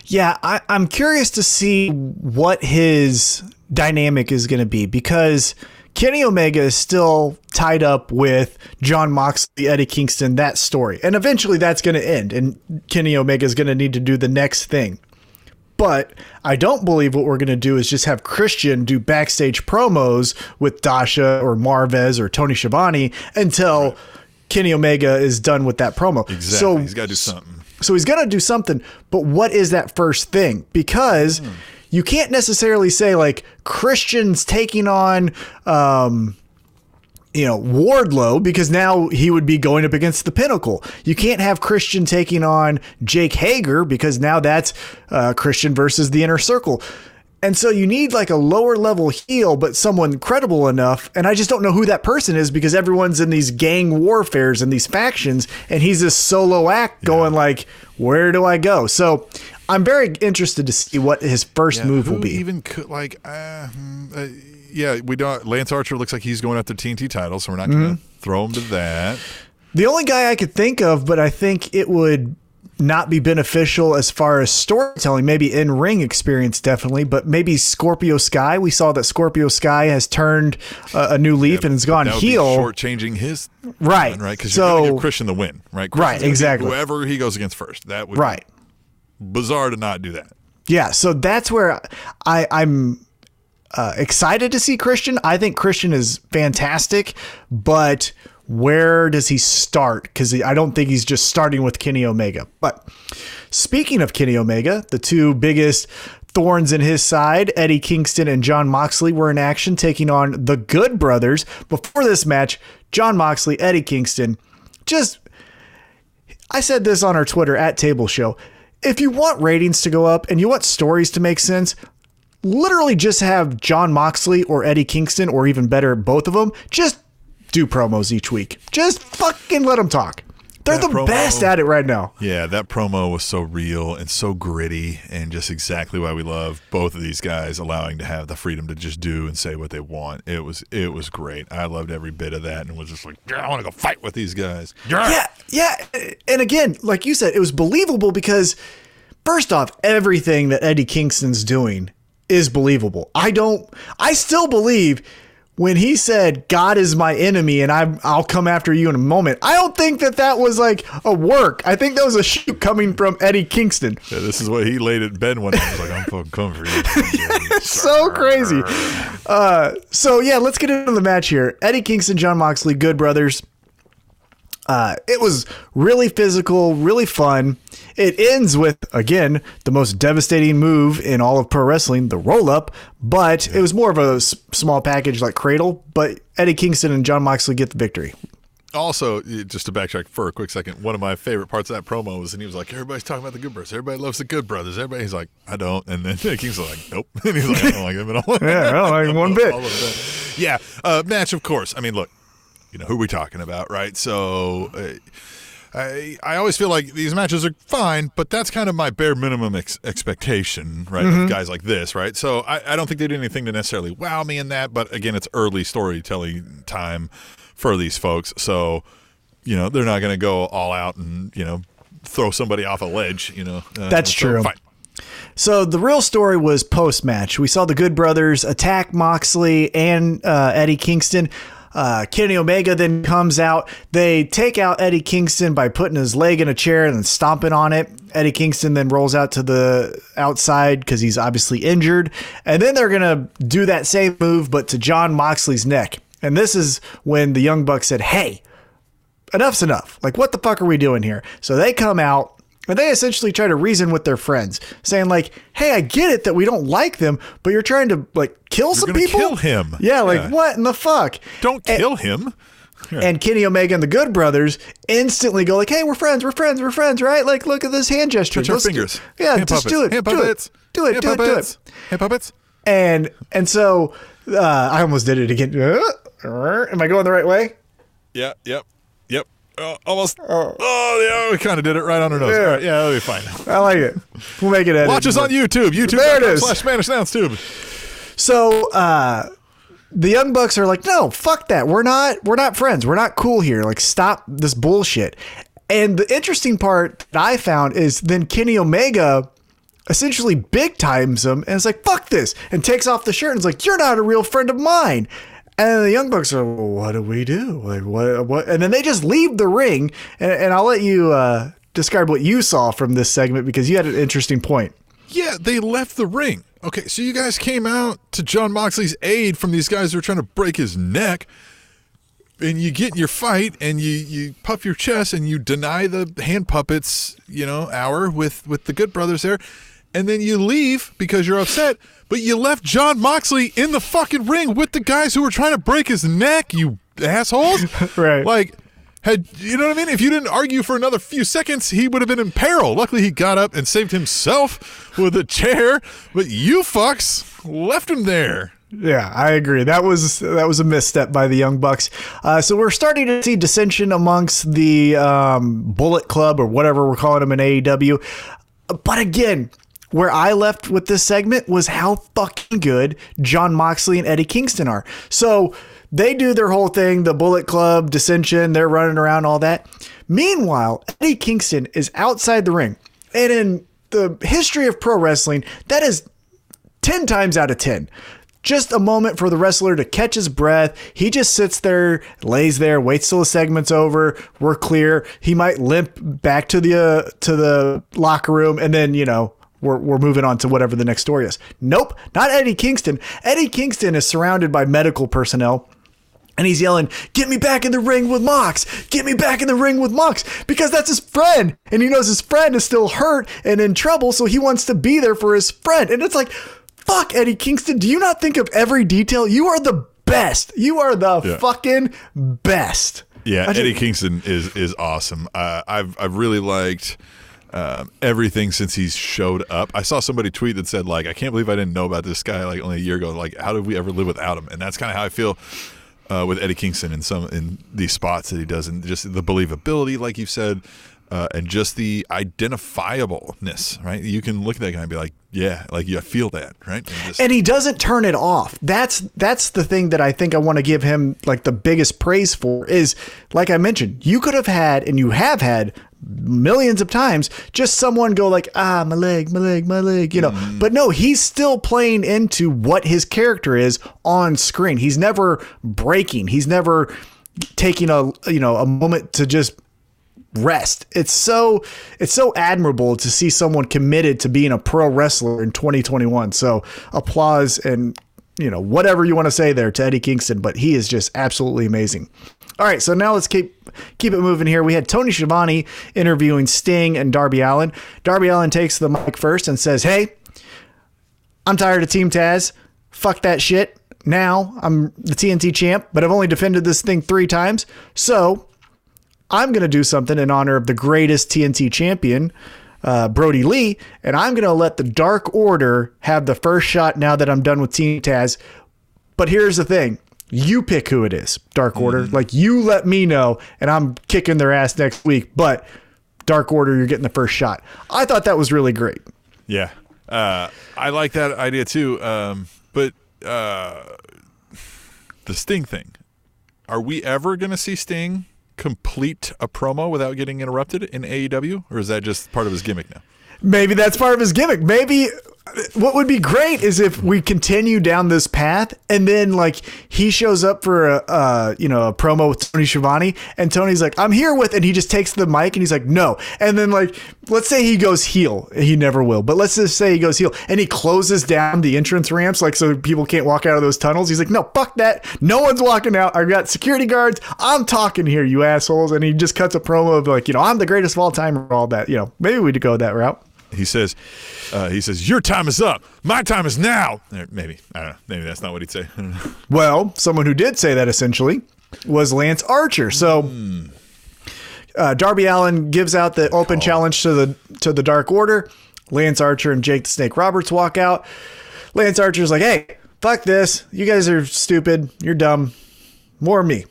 Yeah, I, I'm curious to see what his dynamic is going to be because Kenny Omega is still tied up with Jon Moxley, Eddie Kingston, that story. And eventually that's going to end, and Kenny Omega is going to need to do the next thing. But I don't believe what we're going to do is just have Christian do backstage promos with Dasha or Marvez or Tony Schiavone until Kenny Omega is done with that promo. Exactly. So he's got to do something. So he's going to do something, but what is that first thing? Because you can't necessarily say like Christian's taking on um you know Wardlow because now he would be going up against the Pinnacle. You can't have Christian taking on Jake Hager because now that's uh, Christian versus the Inner Circle. And so you need like a lower level heel, but someone credible enough. And I just don't know who that person is because everyone's in these gang warfares and these factions, and he's this solo act going like, where do I go? So I'm very interested to see what his first move will be. Even could like, uh, hmm, uh, yeah, we don't. Lance Archer looks like he's going after TNT title, so we're not going to Mm-hmm. throw him to that. The only guy I could think of, but I think it would not be beneficial as far as storytelling, maybe in ring experience, definitely, but maybe Scorpio Sky. We saw that Scorpio Sky has turned uh, a new leaf and has gone heel. be shortging his Right. right? Because So- you're going to give Christian the win, right? Christian's Right, exactly. Whoever he goes against first, that would Right. be bizarre to not do that. Yeah, so that's where I, I'm uh, excited to see Christian. I think Christian is fantastic, but where does he start? Because I don't think he's just starting with Kenny Omega. But speaking of Kenny Omega, the two biggest thorns in his side, Eddie Kingston and Jon Moxley, were in action taking on the Good Brothers. Before this match, Jon Moxley, Eddie Kingston, just. I said this on our Twitter at Table Show. If you want ratings to go up and you want stories to make sense, literally just have Jon Moxley or Eddie Kingston, or even better, both of them, just do promos each week. Just fucking let them talk. They're That the promo- best at it right now. Yeah, that promo was so real and so gritty, and just exactly why we love both of these guys allowing to have the freedom to just do and say what they want. It was it was great. I loved every bit of that, and was just like, yeah, I want to go fight with these guys. Yeah, yeah. And again, like you said, it was believable because, first off, everything that Eddie Kingston's doing is believable. I don't, I still believe when he said, God is my enemy and I'm, I'll come after you in a moment. I don't think that that was like a work. I think that was a shoot coming from Eddie Kingston. Yeah, this is what he laid at Ben one night. He was like, I'm fucking coming for you. so crazy. Uh, so yeah, let's get into the match here. Eddie Kingston, Jon Moxley, Good Brothers. Uh, it was really physical, really fun. It ends with again the most devastating move in all of pro wrestling, the roll up. But it was more of a s- small package like Cradle. But Eddie Kingston and Jon Moxley get the victory. Also, just to backtrack for a quick second, one of my favorite parts of that promo was, and he was like, "Everybody's talking about the Good Brothers. Everybody loves the Good Brothers. Everybody." He's like, "I don't," and then King's like, "Nope," and he's like, "I don't like them at all." Yeah, I don't like one bit. All of that. Yeah, uh, match, of course. I mean, look, you know who we talking about, right? So. Uh, I, I always feel like these matches are fine, but that's kind of my bare minimum ex- expectation, right? Of guys like this, right? So I, I don't think they did anything to necessarily wow me in that, but again, it's early storytelling time for these folks. So, you know, they're not going to go all out and, you know, throw somebody off a ledge, you know. Uh, That's so true. fine. So the real story was post match. We saw the Good Brothers attack Moxley and uh, Eddie Kingston. Uh, Kenny Omega then comes out. They take out Eddie Kingston by putting his leg in a chair and then stomping on it. Eddie Kingston then rolls out to the outside because he's obviously injured. And then they're going to do that same move, but to Jon Moxley's neck. And this is when the Young Bucks said, Hey, enough's enough. Like, what the fuck are we doing here? So they come out and they essentially try to reason with their friends, saying like, "Hey, I get it that we don't like them, but you're trying to like kill some gonna people. kill him. Yeah, like Yeah. what in the fuck? Don't And- kill him. And Kenny Omega and the Good Brothers instantly go like, "Hey, we're friends. We're friends. We're friends, right? Like, look at this hand gesture. Touch our fingers. yeah, Hand just puppets. do it. Hand do puppets. it. Do it. Hand do it. Do it." Hand puppets. And and so uh, I almost did it again. Uh, Am I going the right way? Yeah, yep, yep. Uh, almost. Oh, yeah, we kind of did it right on our nose. Yeah. Right, yeah, that'll be fine. I like it. We'll make it. edit. Watch us on YouTube. YouTube There it is. slash Spanish Sounds Tube. So uh the young bucks are like, no, fuck that. We're not we're not friends. We're not cool here. Like stop this bullshit. And the interesting part that I found is then Kenny Omega essentially big times him and is like, fuck this, and takes off the shirt and is like, You're not a real friend of mine. And the young bucks are, well, what do we do? Like what what and then they just leave the ring and, and I'll let you uh describe what you saw from this segment because you had an interesting point. Yeah, they left the ring. Okay, so you guys came out to Jon Moxley's aid from these guys who are trying to break his neck. And you get in your fight and you, you puff your chest and you deny the hand puppets, you know, hour with, with the good brothers there. And then you leave because you're upset, but you left Jon Moxley in the fucking ring with the guys who were trying to break his neck, you assholes. Right. Like, had you know what I mean? If you didn't argue for another few seconds, he would have been in peril. Luckily, he got up and saved himself with a chair. But you fucks left him there. Yeah, I agree. That was that was a misstep by the Young Bucks. Uh, so we're starting to see dissension amongst the um, Bullet Club or whatever we're calling them in AEW. But again, where I left with this segment was how fucking good Jon Moxley and Eddie Kingston are. So they do their whole thing, the Bullet Club dissension. They're running around all that. Meanwhile, Eddie Kingston is outside the ring, and in the history of pro wrestling, that is 10 times out of 10. Just a moment for the wrestler to catch his breath. He just sits there, lays there, waits till the segment's over. We're clear. He might limp back to the uh, to the locker room and then, you know, we're, we're moving on to whatever the next story is. Nope, not Eddie Kingston. Eddie Kingston is surrounded by medical personnel. And he's yelling, Get me back in the ring with Mox! Get me back in the ring with Mox! Because that's his friend! And he knows his friend is still hurt and in trouble, so he wants to be there for his friend. And it's like, fuck, Eddie Kingston, do you not think of every detail? You are the best. You are the Yeah. fucking best. Yeah, just- Eddie Kingston is is awesome. Uh, I've I've really liked um, everything since he's showed up. I saw somebody tweet that said like, "I can't believe I didn't know about this guy like only a year ago. Like, how did we ever live without him?" And that's kind of how I feel uh, with Eddie Kingston in some in these spots that he does, and just the believability, like you said, uh, and just the identifiableness. Right? You can look at that guy and be like, "Yeah, like you feel that." Right? And just- and he doesn't turn it off. That's that's the thing that I think I want to give him like the biggest praise for is like I mentioned, you could have had and you have had millions of times just someone go like ah my leg my leg my leg you know but no he's still playing into what his character is on screen he's never breaking he's never taking a you know a moment to just rest. It's so it's so admirable to see someone committed to being a pro wrestler in 2021. So applause and you know whatever you want to say there to Eddie Kingston, but he is just absolutely amazing. All right, so now let's keep keep it moving here. We had Tony Schiavone interviewing Sting and Darby Allin. Darby Allin takes the mic first and says, "Hey, I'm tired of Team Taz. Fuck that shit. Now I'm the TNT champ, but I've only defended this thing three times. So I'm going to do something in honor of the greatest TNT champion, uh, Brodie Lee, and I'm going to let the Dark Order have the first shot now that I'm done with Team Taz. But here's the thing. You pick who it is, Dark Order. Like you let me know, and I'm kicking their ass next week. But Dark Order, you're getting the first shot. I thought that was really great. Yeah, uh, I like that idea too. Um, but uh, the Sting thing, are we ever going to see Sting complete a promo without getting interrupted in AEW, or is that just part of his gimmick now? Maybe that's part of his gimmick. Maybe what would be great is if we continue down this path and then like he shows up for a you know a promo with Tony Schiavone and Tony's like I'm here with and he just takes the mic and he's like no. And then like let's say he goes heel. He never will but let's just say he goes heel and he closes down the entrance ramps like so people can't walk out of those tunnels. He's like no fuck that. No one's walking out. I've got security guards. I'm talking here you assholes. And he just cuts a promo of like you know I'm the greatest of all time or all that you know. Maybe we'd go that route He says, uh, he says, your time is up. My time is now. Or maybe I don't know. Maybe that's not what he'd say. I don't know. Well, someone who did say that essentially was Lance Archer. So uh, Darby Allin gives out the open challenge to the to the Dark Order. Lance Archer and Jake the Snake Roberts walk out. Lance Archer's like, "Hey, fuck this! You guys are stupid. You're dumb. More of me.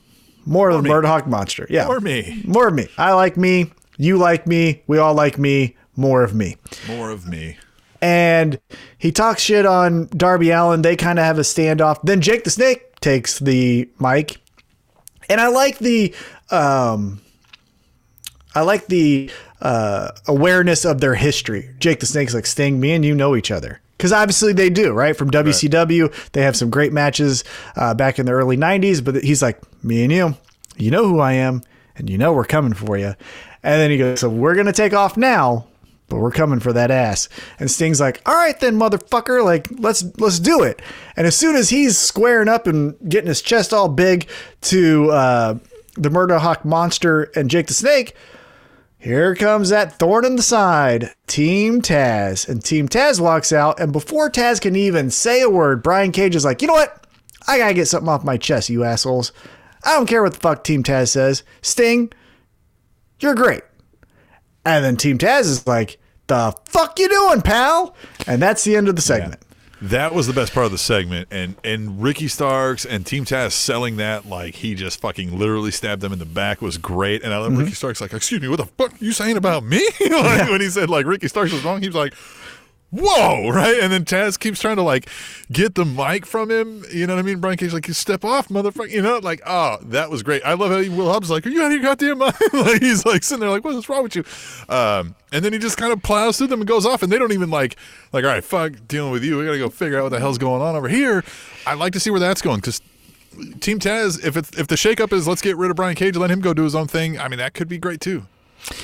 More of the. Murderhawk monster. Yeah, More me. More of me. I like me. You like me. We all like me. More of me." More of me. and he talks shit on Darby Allin. They kind of have a standoff. Then Jake the Snake takes the mic, and I like the um, I like the uh, awareness of their history. Jake the Snake's like Sting. Me and you know each other. Because obviously they do, right? From WCW, they have some great matches uh, back in the early 90s. But he's like, Me and you, you know who I am, and you know we're coming for you. And then he goes, So we're going to take off now, but we're coming for that ass. And Sting's like, all right then, motherfucker, like let's let's do it. And as soon as he's squaring up and getting his chest all big to uh, the Murderhawk monster and Jake the Snake, here comes that thorn in the side, Team Taz. And Team Taz walks out, and before Taz can even say a word, Brian Cage is like, you know what? I gotta get something off my chest, you assholes. I don't care what the fuck Team Taz says. Sting, you're great. And then Team Taz is like, the fuck you doing, pal? And that's the end of the segment. That was the best part of the segment, and and Ricky Starks and Team Taz selling that like he just fucking literally stabbed them in the back was great. And I love Mm-hmm. Ricky Starks like, excuse me, what the fuck are you saying about me? like, When he said like Ricky Starks was wrong, he was like, whoa, right? And then Taz keeps trying to like get the mic from him. You know what I mean? Brian Cage like, you step off, motherfucker. You know, like, oh, that was great. I love how Will Hobbs is like, are you out of your goddamn mind? like he's like sitting there like, what's wrong with you? Um, and then he just kind of plows through them and goes off, and they don't even like, like, all right, fuck, dealing with you. We gotta go figure out what the hell's going on over here. I'd like to see where that's going because. Team Taz, if it's if the shakeup is let's get rid of Brian Cage, let him go do his own thing. I mean, that could be great too.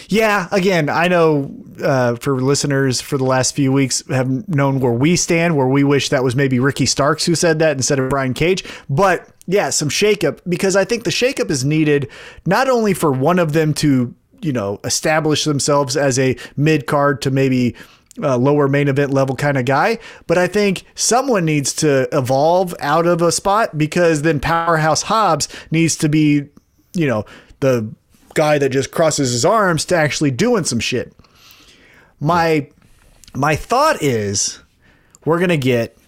Yeah, again, I know uh, for listeners for the last few weeks have known where we stand, where we wish that was maybe Ricky Starks who said that instead of Brian Cage. But yeah, some shakeup because I think the shakeup is needed not only for one of them to, you know, establish themselves as a mid card to maybe uh, lower main event level kind of guy. But I think someone needs to evolve out of a spot because then Powerhouse Hobbs needs to be, you know, the guy that just crosses his arms to actually doing some shit. My my thought is we're gonna get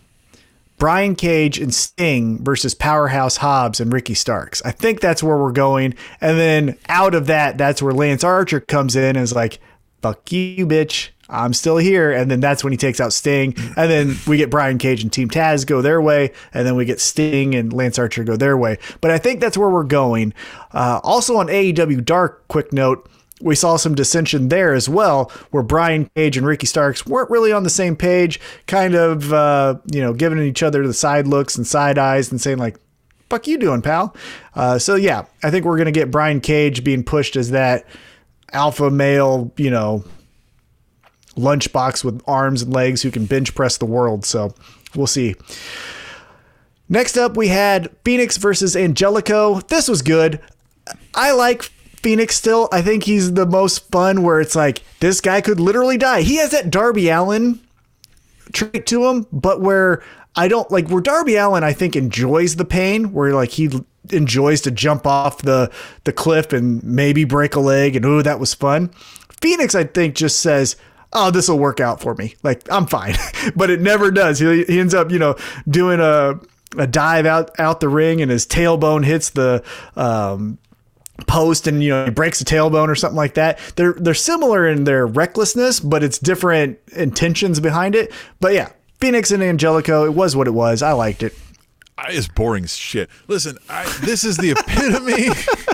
Brian Cage and Sting versus Powerhouse Hobbs and Ricky Starks. I think that's where we're going. And then out of that, that's where Lance Archer comes in and is like, fuck you, bitch. I'm still here. And then that's when he takes out Sting. And then we get Brian Cage and Team Taz go their way. And then we get Sting and Lance Archer go their way. But I think that's where we're going. Uh, also on AEW Dark, quick note. We saw some dissension there as well, where Brian Cage and Ricky Starks weren't really on the same page, kind of, uh, you know, giving each other the side looks and side eyes and saying, like, fuck you doing, pal? Uh, so, yeah, I think we're going to get Brian Cage being pushed as that alpha male, you know, lunchbox with arms and legs who can bench press the world. So we'll see. Next up, we had Fenix versus Angelico. This was good. I like Fenix still. I think he's the most fun where it's like this guy could literally die. He has that Darby Allin trait to him, but where I don't like where Darby Allin, I think enjoys the pain, where like he enjoys to jump off the the cliff and maybe break a leg and oh that was fun. Fenix I think just says oh, this will work out for me. Like I'm fine, but it never does. He, he ends up, you know, doing a a dive out out the ring, and his tailbone hits the um, post, and you know he breaks a tailbone or something like that. They're they're similar in their recklessness, but it's different intentions behind it. But yeah, Fenix and Angelico, it was what it was. I liked it. It's boring as shit. Listen, I, this is the epitome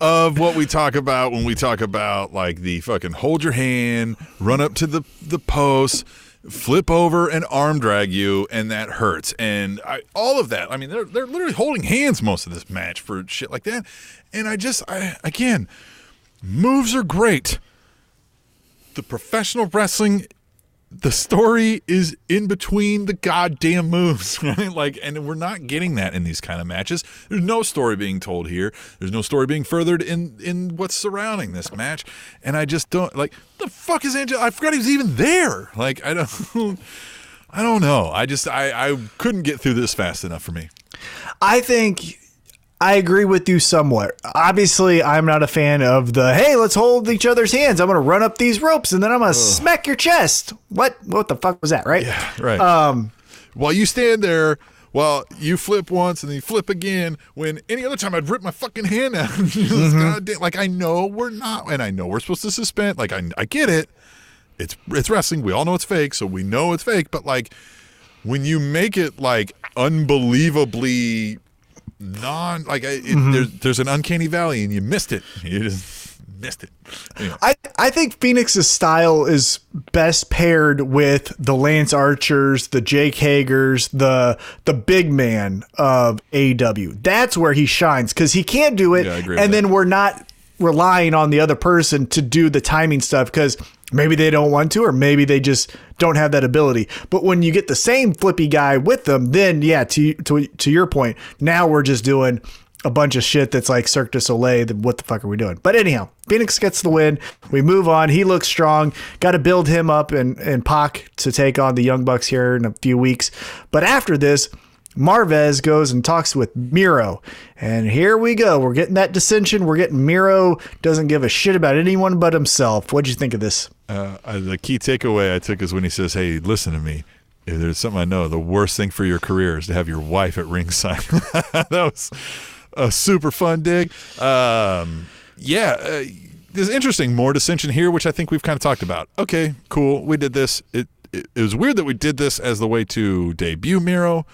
of what we talk about when we talk about like the fucking hold your hand, run up to the the post, flip over and arm drag you, and that hurts. And I, all of that. I mean, they're they're literally holding hands most of this match for shit like that. And I just, I again, moves are great. The professional wrestling the story is in between the goddamn moves, right? Like, and we're not getting that in these kind of matches. There's no story being told here. There's no story being furthered in in what's surrounding this match. And I just don't like the fuck is Angel. I forgot he was even there. Like, I don't, I don't know. I just I I couldn't get through this fast enough for me. I think I agree with you somewhat. Obviously, I'm not a fan of the hey, let's hold each other's hands. I'm going to run up these ropes and then I'm going to smack your chest. What what the fuck was that, right? Yeah, right. Um while you stand there while you flip once and then you flip again. When any other time I'd rip my fucking hand out. mm-hmm. Like I know we're not, and I know we're supposed to suspend. Like I, I get it. It's it's wrestling. We all know it's fake, so we know it's fake. But like when you make it like unbelievably non like it, mm-hmm. there's there's an uncanny valley and you missed it. You just missed it. Anyway. I I think Fenix's style is best paired with the Lance Archers, the Jake Hagers, the the big man of AW. That's where he shines because he can't do it, yeah, and then that. we're not relying on the other person to do the timing stuff because maybe they don't want to or maybe they just don't have that ability but when you get the same flippy guy with them then yeah to to, to your point now we're just doing a bunch of shit that's like Cirque du Soleil. What the fuck are we doing? But anyhow, Fenix gets the win. We move on. He looks strong. Got to build him up and, and Pac to take on the Young Bucks here in a few weeks. But after this, Marvez goes and talks with Miro. And here we go. We're getting that dissension. We're getting Miro doesn't give a shit about anyone but himself. What'd you think of this? Uh, the key takeaway I took is when he says, Hey, listen to me. If there's something I know, the worst thing for your career is to have your wife at ringside. that was a super fun dig. Um, yeah. Uh, there's interesting more dissension here, which I think we've kind of talked about. Okay, cool. We did this. It, it, it was weird that we did this as the way to debut Miro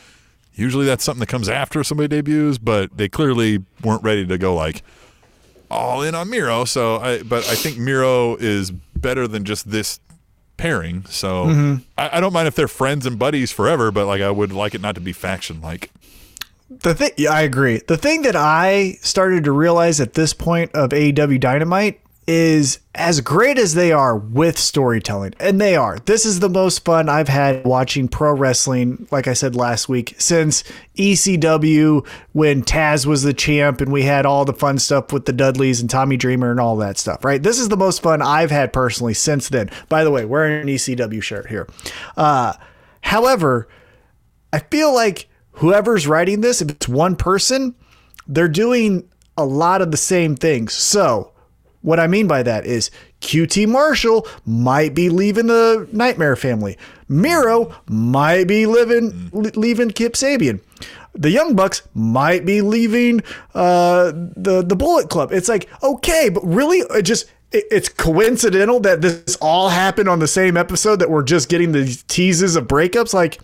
Usually that's something that comes after somebody debuts, but they clearly weren't ready to go like all in on Miro. So I, but I think Miro is better than just this pairing. So mm-hmm. I, I, don't mind if they're friends and buddies forever, but like I would like it not to be faction like. The thing, yeah, I agree. The thing that I started to realize at this point of AEW Dynamite is as great as they are with storytelling, and they are. This is the most fun I've had watching pro wrestling, like I said last week, since ECW when Taz was the champ and we had all the fun stuff with the Dudleys and Tommy Dreamer and all that stuff, right? This is the most fun I've had personally since then. By the way, wearing an ECW shirt here. Uh, however, I feel like whoever's writing this, if it's one person, they're doing a lot of the same things. So, what I mean by that is QT Marshall might be leaving the Nightmare family. Miro might be living, leaving Kip Sabian. The Young Bucks might be leaving uh, the the Bullet Club. It's like okay, but really, it just it, it's coincidental that this all happened on the same episode that we're just getting the teases of breakups. Like,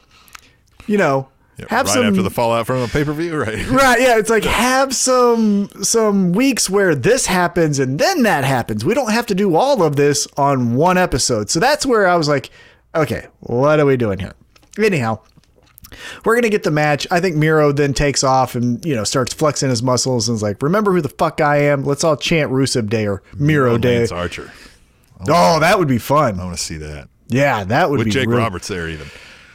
you know, Yeah, have right some after the fallout from a pay per view, right? Right, yeah, it's like have some some weeks where this happens and then that happens. We don't have to do all of this on one episode. So that's where I was like, okay, what are we doing here? Anyhow, we're gonna get the match. I think Miro then takes off and you know starts flexing his muscles and is like, "Remember who the fuck I am? Let's all chant Rusev Day or Miro Day." Lance Archer. Oh, that would be fun. I want to see that Yeah, that would with be Jake Roberts there, even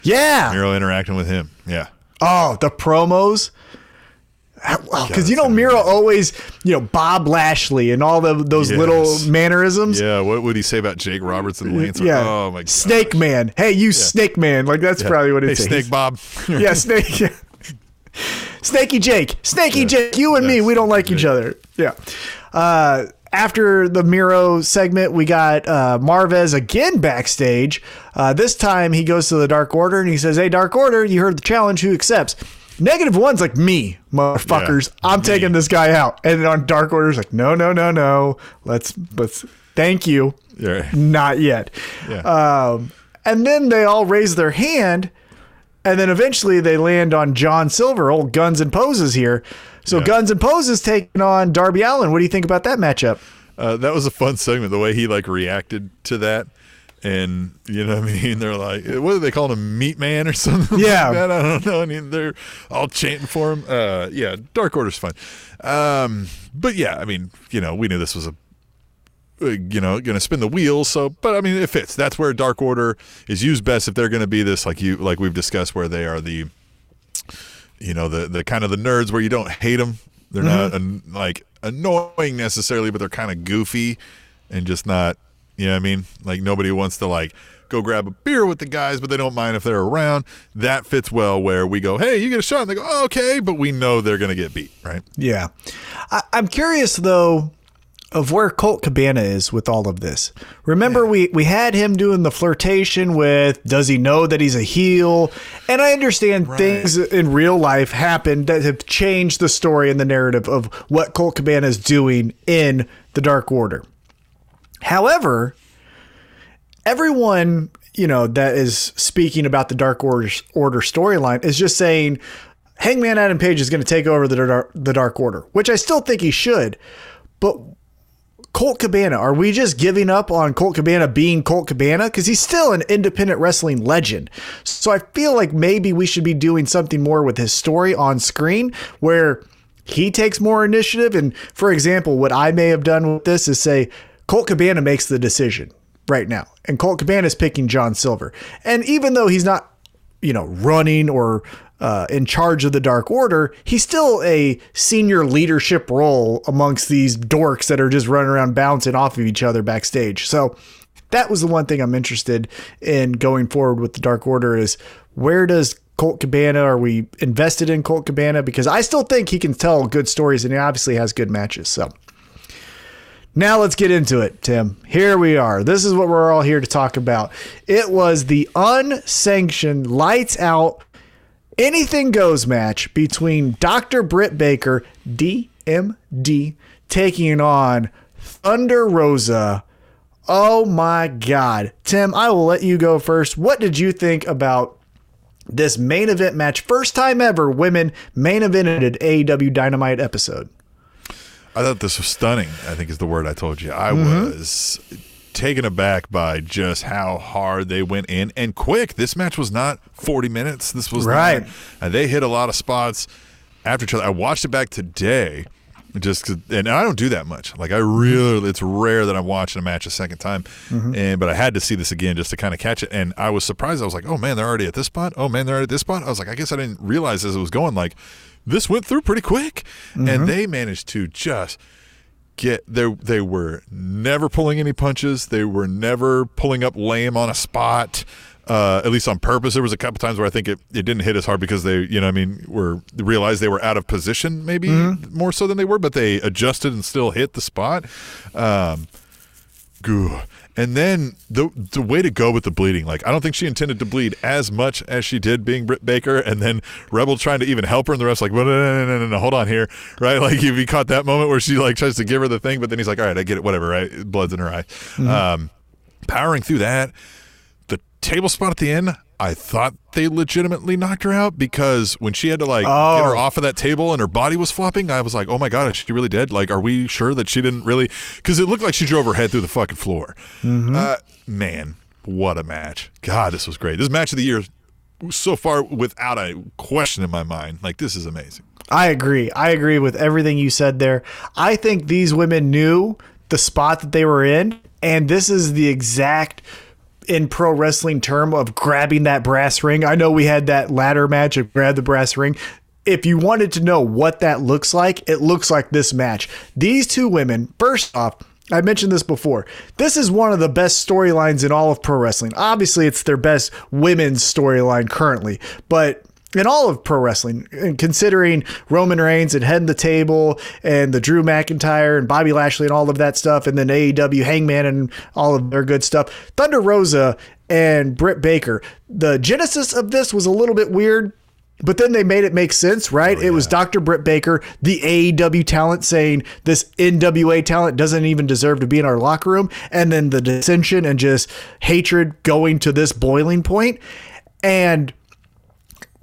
Yeah. Miro interacting with him. Yeah, Oh, the promos. Because you know Miro always, you know Bob Lashley and all the, those Yes. little mannerisms. yeah. What would he say about Jake Roberts and Lance? Yeah. Oh my god. Snake Man. Hey, you Snake Man. Like that's probably what Hey, it's Snake Bob. Yeah, Snake. Yeah. Snaky Jake. Snaky Yeah. Jake. You and me, we don't like each other. Yeah. Uh, after the Miro segment, we got uh, Marvez again backstage. Uh, this time he goes to the Dark Order and he says, Hey, Dark Order, you heard the challenge. Who accepts? Negative one's like me, motherfuckers. Yeah, I'm me. taking this guy out. And then on Dark Order's like, no, no, no, no. Let's let's thank you. Yeah. Not yet. Yeah. Um, and then they all raise their hand, and then eventually they land on John Silver, old Guns and Poses here. So Yeah. Guns and Poses taking on Darby Allin. What do you think about that matchup? Uh, that was a fun segment. The way he like reacted to that, and you know what I mean. They're like, what do they call him, Meat Man or something? Yeah. like that? I don't know. I mean, they're all chanting for him. Uh, yeah, Dark Order's fun. Um, but yeah, I mean, you know, we knew this was a uh, you know, going to spin the wheels. So, but I mean, it fits. That's where Dark Order is used best if they're going to be this, like you, like we've discussed, where they are the, you know, the the kind of the nerds where you don't hate them. They're not mm-hmm. an, like annoying necessarily, but they're kind of goofy and just not. You know what I mean? Like nobody wants to like go grab a beer with the guys, but they don't mind if they're around. That fits well where we go, hey, you get a shot, and they go, oh, okay, but we know they're going to get beat, right? Yeah. I, I'm curious, though, of where Colt Cabana is with all of this. Remember, we, we had him doing the flirtation with does he know that he's a heel? And I understand things in real life happen that have changed the story and the narrative of what Colt Cabana is doing in the Dark Order. However, everyone you know that is speaking about the Dark Order, Order storyline is just saying Hangman Adam Page is going to take over the Dark, the Dark Order, which I still think he should. But Colt Cabana, are we just giving up on Colt Cabana being Colt Cabana? Because he's still an independent wrestling legend. So I feel like maybe we should be doing something more with his story on screen where he takes more initiative. And for example, what I may have done with this is say Colt Cabana makes the decision right now, and Colt Cabana is picking John Silver. And even though he's not you know, running or uh, in charge of the Dark Order, he's still a senior leadership role amongst these dorks that are just running around bouncing off of each other backstage. So that was the one thing I'm interested in going forward with the Dark Order is where does Colt Cabana, are we invested in Colt Cabana? Because I still think he can tell good stories and he obviously has good matches. So now let's get into it, Tim. Here we are. This is what we're all here to talk about. It was the unsanctioned, lights out, anything goes match between Dr. Britt Baker, DMD, taking on Thunder Rosa. Oh my God. Tim, I will let you go first. What did you think about this main event match? First time ever women main evented an AEW Dynamite episode. I thought this was stunning. I think is the word I told you. I Mm-hmm. was taken aback by just how hard they went in and quick. This match was not 40 minutes. This was Right. not- and they hit a lot of spots after each other. I watched it back today, just and I don't do that much. Like I really, it's rare that I'm watching a match a second time, mm-hmm. and but I had to see this again just to kind of catch it. And I was surprised. I was like, oh man, they're already at this spot. Oh man, they're already at this spot. I was like, I guess I didn't realize as it was going. Like this went through pretty quick, and mm-hmm. they managed to just get they they were never pulling any punches. They were never pulling up lame on a spot. Uh, at least on purpose. There was a couple times where I think it, it didn't hit as hard because they, you know, I mean, were realized they were out of position, maybe more so than they were, but they adjusted and still hit the spot. Um, goo. And then the the way to go with the bleeding, like I don't think she intended to bleed as much as she did being Britt Baker, and then Rebel trying to even help her, and the ref's like, well, no, no, no, no, no, no, hold on here, right? Like if he caught that moment where she like tries to give her the thing, but then he's like, all right, I get it, whatever, right? Blood's in her eye. Um, powering through that, the table spot at the end, I thought they legitimately knocked her out because when she had to like get her Oh. off of that table and her body was flopping, I was like, oh my god, is she really dead? Like, are we sure that she didn't really? Because it looked like she drove her head through the fucking floor. Uh, man, what a match! God, this was great. This match of the year so far, without a question in my mind. Like, this is amazing. I agree. I agree with everything you said there. I think these women knew the spot that they were in, and this is the exact in pro wrestling term of grabbing that brass ring. I know we had that ladder match of grab the brass ring. If you wanted to know what that looks like, it looks like this match. These two women, first off, I mentioned this before. This is one of the best storylines in all of pro wrestling. Obviously, it's their best women's storyline currently, but in all of pro wrestling, and considering Roman Reigns and heading the table and the Drew McIntyre and Bobby Lashley and all of that stuff, and then AEW Hangman and all of their good stuff, Thunder Rosa and Britt Baker. The genesis of this was a little bit weird. But then they made it make sense, right? Oh, it was Dr. Britt Baker, the AEW talent, saying this NWA talent doesn't even deserve to be in our locker room. And then the dissension and just hatred going to this boiling point. And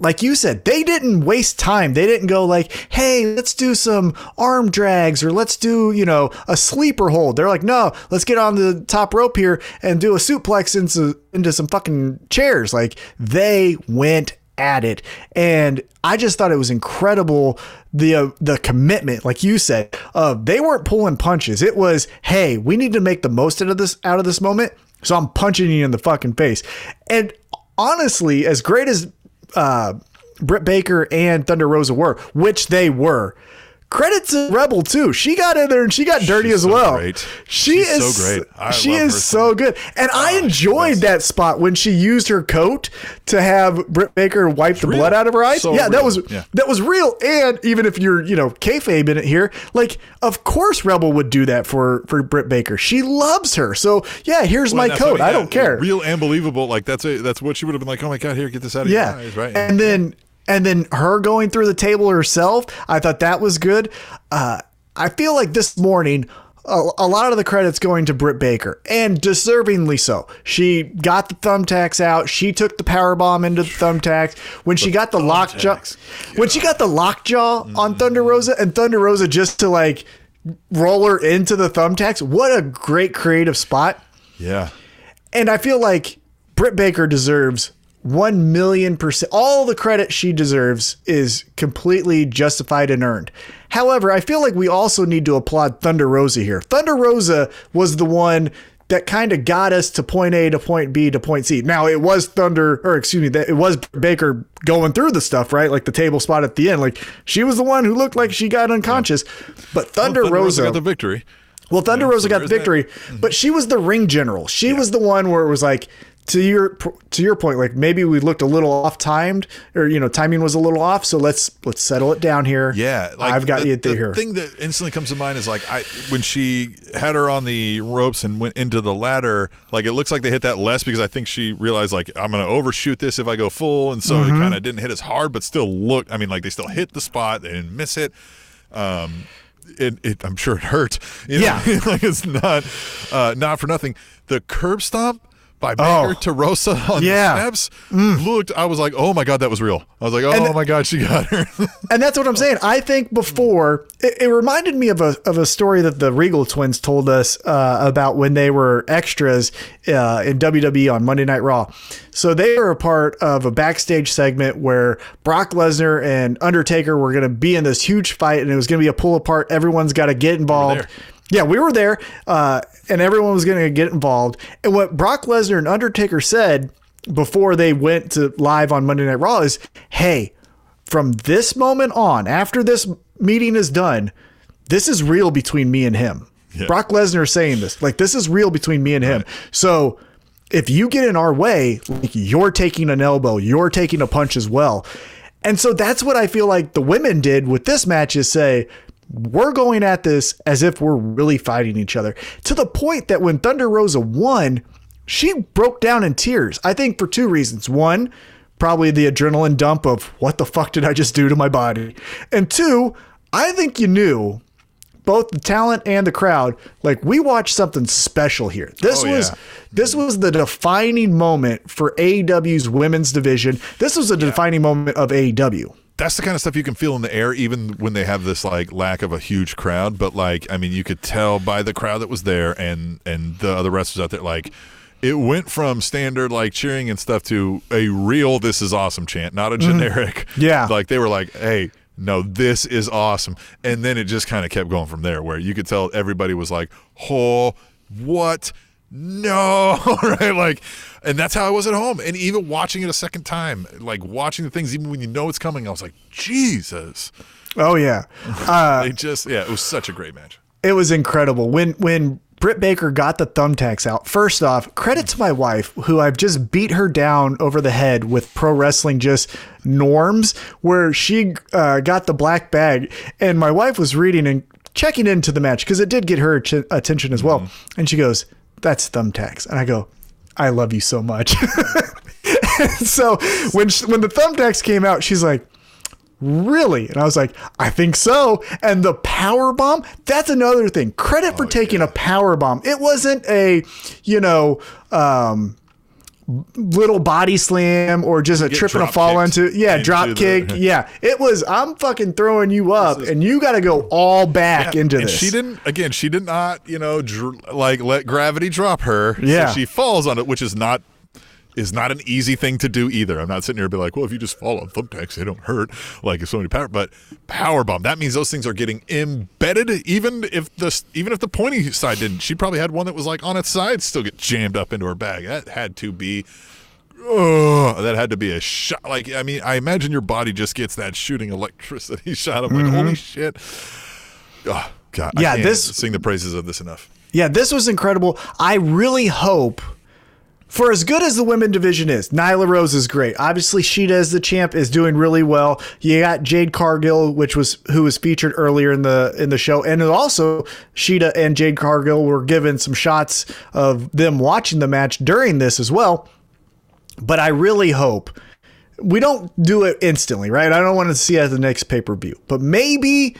like you said, they didn't waste time. They didn't go like, "Hey, let's do some arm drags or let's do, you know, a sleeper hold." They're like, "No, let's get on the top rope here and do a suplex into into some fucking chairs." Like they went at it, and I just thought it was incredible the uh, the commitment, like you said. Uh, they weren't pulling punches. It was, "Hey, we need to make the most out of this out of this moment." So I'm punching you in the fucking face. And honestly, as great as uh, Britt Baker and Thunder Rosa were, which they were. Credit to Rebel too. She got in there and she got dirty She's as so well. great. She She's is so great. I she is so good, and I ah, enjoyed that spot when she used her coat to have Britt Baker wipe the real. blood out of her eyes. So yeah, that was Yeah. that was real. And even if you're you know kayfabe in it here, like of course Rebel would do that for for Britt Baker. She loves her, so yeah. Here's Well, my coat. I yeah, don't care. Real and believable. Like that's a, that's what she would have been like. Oh my god, here, get this out of yeah your eyes, right? and then and then her going through the table herself i thought that was good uh i feel like this morning a, a lot of the credits going to Britt Baker, and deservingly so. She got the thumbtacks out. She took the power bomb into the thumbtacks. When she got the lockjaw, thumbtacks. when she got the lockjaw on Thunder Rosa, and Thunder Rosa just to like roll her into the thumbtacks. What a great creative spot. yeah, And I feel like Britt Baker deserves 1 million percent. All the credit she deserves is completely justified and earned. However, I feel like we also need to applaud Thunder Rosa here. Thunder Rosa was the one that kind of got us to point A to point B to point C. Now, it was Thunder, or excuse me, that it was Baker going through the stuff, right? Like the table spot at the end. Like she was the one who looked like she got unconscious. But Thunder, Thunder Rosa got the victory. well, Thunder Rosa so got the victory, but she was the ring general. She was the one where it was like to your to your point, like maybe we looked a little off timed, or you know, timing was a little off. So let's let's settle it down here. Yeah, I've got the, you the here. thing that instantly comes to mind is like I when she had her on the ropes and went into the ladder. Like it looks like they hit that less because I think she realized like I'm gonna overshoot this if I go full, and so Mm-hmm. it kind of didn't hit as hard, but still look. I mean, like they still hit the spot, they didn't miss it. Um, it, it I'm sure it hurt. You know? Yeah. like it's not uh, not for nothing. The curb stomp by Baker Oh. to Rosa on Yeah. the steps looked. I was like, oh my god, that was real. I was like, oh my god, she got her. And that's what I'm saying. I think before it, it reminded me of a of a story that the Regal twins told us uh, about when they were extras uh, in WWE on Monday Night Raw. So they were a part of a backstage segment where Brock Lesnar and Undertaker were going to be in this huge fight, and it was going to be a pull apart. Everyone's got to get involved. Yeah, we were there, uh, and everyone was going to get involved. And what Brock Lesnar and Undertaker said before they went to live on Monday Night Raw is, "Hey, from this moment on, after this meeting is done, this is real between me and him." Yeah. Brock Lesnar saying this, like this is real between me and him. So if you get in our way, like you're taking an elbow, you're taking a punch as well. And so that's what I feel like the women did with this match is say, we're going at this as if we're really fighting each other to the point that when Thunder Rosa won, she broke down in tears. I think for two reasons. One, probably the adrenaline dump of what the fuck did I just do to my body? And two, I think you knew both the talent and the crowd like we watched something special here. This Oh, was yeah. this was the defining moment for AEW's women's division. This was a defining moment of AEW. That's the kind of stuff you can feel in the air, even when they have this like lack of a huge crowd. But like, I mean, you could tell by the crowd that was there and and the other wrestlers out there, like. It went from standard like cheering and stuff to a real "This is awesome" chant, not a generic. Mm-hmm. Yeah. like they were like, "Hey, no, this is awesome," and then it just kind of kept going from there, where you could tell everybody was like, "Oh, what? No!" right? Like, and that's how I was at home, and even watching it a second time, like watching the things, even when you know it's coming, I was like, "Jesus!" Oh yeah. Uh, They just, yeah, it was such a great match. It was incredible when when Britt Baker got the thumbtacks out. First off, credit to my wife who I've just beat her down over the head with pro wrestling just norms, where she uh, got the black bag, and my wife was reading and checking into the match because it did get her ch- attention as well, and she goes, "That's thumbtacks," and I go, "I love you so much." so when she, when the thumbtacks came out, she's like really? And I was like, I think so. And the power bomb, that's another thing. Credit for taking a power bomb. It wasn't a, you know, um, little body slam or just a trip and a fall into yeah into drop the- kick yeah. It was i'm fucking throwing you up and you got to go all back into and this. she didn't again she did not you know dr- like let gravity drop her. Yeah. so she falls on it which is not is not an easy thing to do either i'm not sitting here and be like well if you just fall on thumbtacks they don't hurt like if so many power but power bomb that means those things are getting embedded even if the even if the pointy side didn't she probably had one that was like on its side still get jammed up into her bag that had to be Oh, that had to be a shot. Like, I mean, I imagine your body just gets that shooting electricity shot. I'm like, holy shit. Oh, God. Mm-hmm. Yeah, I can't this- sing the praises of this enough. Yeah, this was incredible. I really hope, for as good as the women division is, Nyla Rose is great. Obviously, Shida as the champ is doing really well. You got Jade Cargill, which was who was featured earlier in the in the show, and also Shida and Jade Cargill were given some shots of them watching the match during this as well. But I really hope we don't do it instantly, right? I don't want to see it at the next pay per view, but maybe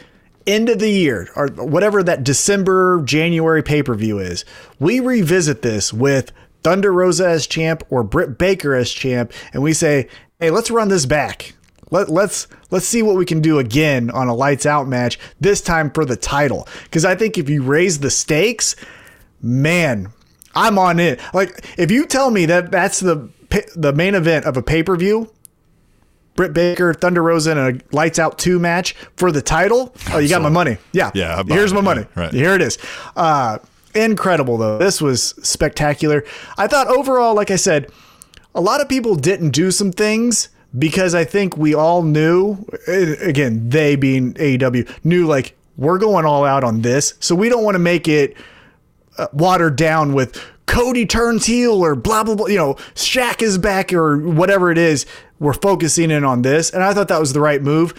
end of the year or whatever that December, January pay per view is, we revisit this with Thunder Rosa as champ or Britt Baker as champ, and we say, hey, let's run this back. Let, let's let's see what we can do again on a lights out match this time for the title because I think if you raise the stakes, man, I'm on it. Like if you tell me that that's the the main event of a pay per view, Britt Baker, Thunder Rosa, and a lights out two match for the title, oh, you got my money. Yeah, Yeah, Here's my it. money. Right. Here it is. Uh, incredible though. This was spectacular. I thought overall, like I said, a lot of people didn't do some things because I think we all knew. Again, they being AEW knew like we're going all out on this, so we don't want to make it uh, watered down with Cody turns heel or blah blah blah. You know, Shaq is back or whatever it is. We're focusing in on this, and I thought that was the right move.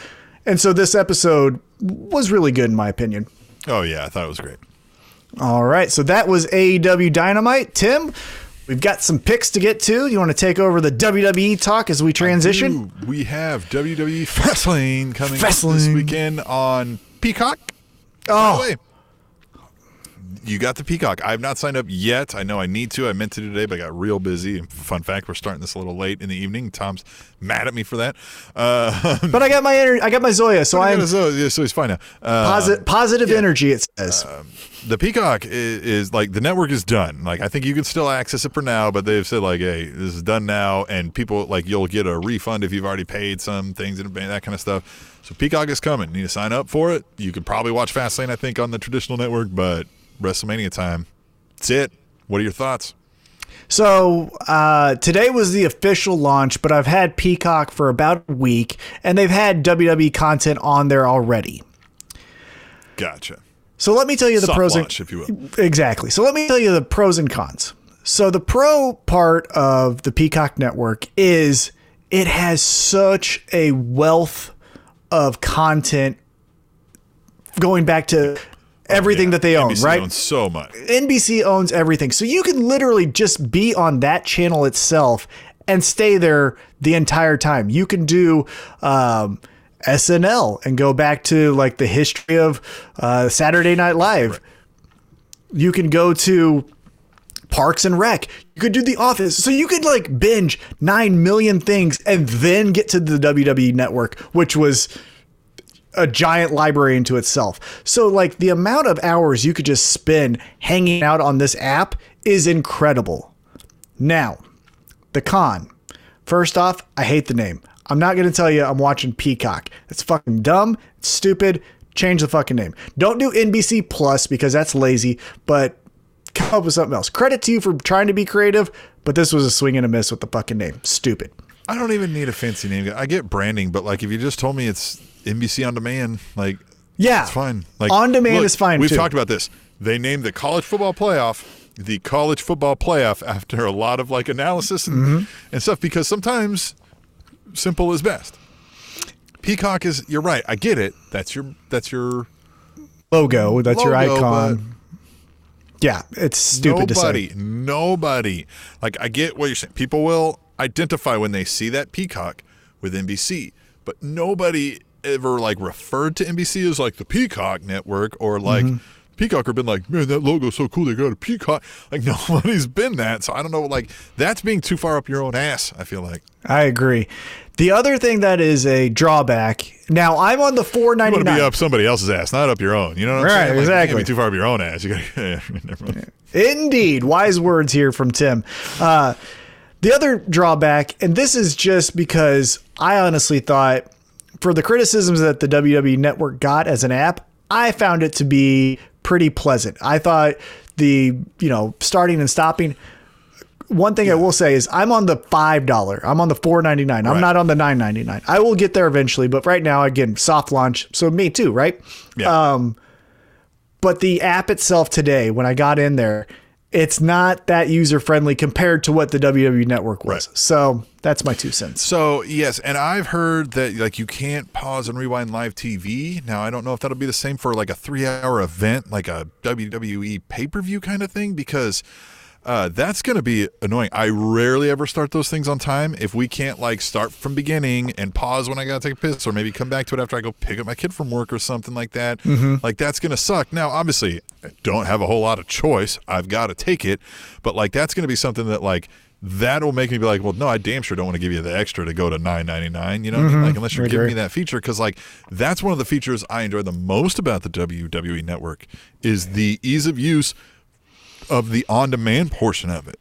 And so this episode was really good in my opinion. Oh, yeah. I thought it was great. All right, so that was AEW Dynamite. Tim, we've got some picks to get to. You want to take over the WWE talk as we transition? We have WWE Fastlane coming up this weekend on Peacock. Oh. You got the Peacock. I've not signed up yet. I know I need to. I meant to today, but I got real busy. Fun fact, we're starting this a little late in the evening. Tom's mad at me for that. Uh, But I got my I got my ZOA, so I'm so, so he's fine now. Uh, posi- positive energy. It says. the Peacock is, is like the network is done. Like I think you can still access it for now, but they've said like, hey, this is done now, and people like you'll get a refund if you've already paid some things in advance, that kind of stuff. So Peacock is coming. You need to sign up for it. You could probably watch Fastlane, I think, on the traditional network, but WrestleMania time, that's it. What are your thoughts? So uh, today was the official launch, but I've had Peacock for about a week, and they've had WWE content on there already. Gotcha. So let me tell you the Soft pros launch, and if you will. exactly. So let me tell you the pros and cons. So the pro part of the Peacock network is it has such a wealth of content going back to everything Yeah, that they own, NBC right? so much. NBC owns everything. So you can literally just be on that channel itself and stay there the entire time. You can do um, SNL and go back to like the history of uh, Saturday Night Live. You can go to Parks and Rec. You could do The Office. So you could like binge 9 million things and then get to the WWE network, which was a giant library into itself. So like the amount of hours you could just spend hanging out on this app is incredible. Now, the con. First off, I hate the name. I'm not going to tell you I'm watching Peacock. It's fucking dumb, it's stupid. Change the fucking name. Don't do NBC Plus because that's lazy, but come up with something else. Credit to you for trying to be creative, but this was a swing and a miss with the fucking name. Stupid. I don't even need a fancy name. I get branding, but like if you just told me it's NBC on demand, like Yeah. it's fine. Like On demand is fine, We've too. talked about this. They named the college football playoff the college football playoff after a lot of like analysis and, Mm-hmm. and stuff because sometimes simple is best. Peacock is you're right. I get it. That's your that's your Logo, that's your icon. Yeah, it's stupid to nobody, say. nobody. Like I get what you're saying. People will identify when they see that Peacock with NBC, but nobody ever like referred to NBC as like the Peacock network or like Mm-hmm. Peacock or been like, man, that logo's so cool. They got a Peacock. Like nobody's been that. So I don't know. Like that's being too far up your own ass. I feel like. I agree. The other thing that is a drawback. Now I'm on the four You want to be up somebody else's ass, not up your own. You know what I'm Right, saying? Like, you exactly. be too far up your own ass. You gotta. never mind. Indeed, wise words here from Tim. Uh, the other drawback, and this is just because I honestly thought, for the criticisms that the WWE Network got as an app, I found it to be pretty pleasant. I thought the you know starting and stopping. One thing I will say is I'm on the five dollar. I'm on the four ninety nine. I'm Right. not on the nine ninety nine. I will get there eventually, but right now, again, soft launch. So me too, right? Yeah. Um, but the app itself today, when I got in there, it's not that user friendly compared to what the WWE network was. Right. So that's my two cents. So yes, and I've heard that like you can't pause and rewind live TV. Now I don't know if that'll be the same for like a three-hour event, like a WWE pay-per-view kind of thing, because uh, that's going to be annoying. I rarely ever start those things on time. If we can't like start from beginning and pause when I got to take a piss, or maybe come back to it after I go pick up my kid from work or something like that, like that's going to suck. Now, obviously, I don't have a whole lot of choice. I've got to take it, but like that's going to be something that like that'll make me be like, well, no, I damn sure don't want to give you the extra to go to nine ninety nine. You know, what I mean? like unless you're I giving me that feature, because like that's one of the features I enjoy the most about the WWE Network is the ease of use of the on demand portion of it.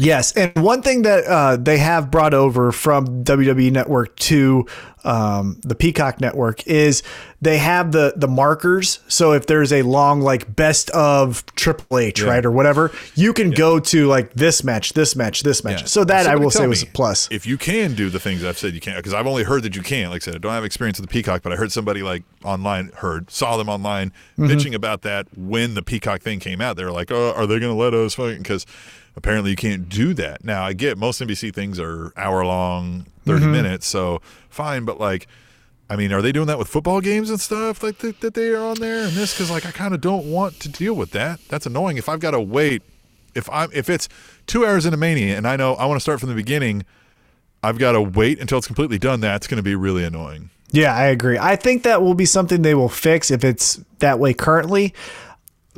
Yes, and one thing that uh, they have brought over from WWE Network to um, the Peacock Network is they have the the markers. So if there's a long like best of Triple H, right, or whatever, you can go to like this match, this match, this match. So that I will say was a plus. If you can do the things I've said you can't, because I've only heard that you can't. Like I said, I don't have experience with the Peacock, but I heard somebody like online, heard, saw them online Mm-hmm. bitching about that when the Peacock thing came out. They were like, oh, are they going to let us? Because apparently you can't do that. Now, I get most NBC things are hour long, 30 Mm-hmm. minutes, so fine, but like, I mean, are they doing that with football games and stuff like that, that they are on there and this? Because like, I kind of don't want to deal with that. That's annoying. If I've got to wait, if I'm if it's two hours into Mania and I know I want to start from the beginning, I've got to wait until it's completely done. That's going to be really annoying. Yeah, I agree. I think that will be something they will fix if it's that way currently.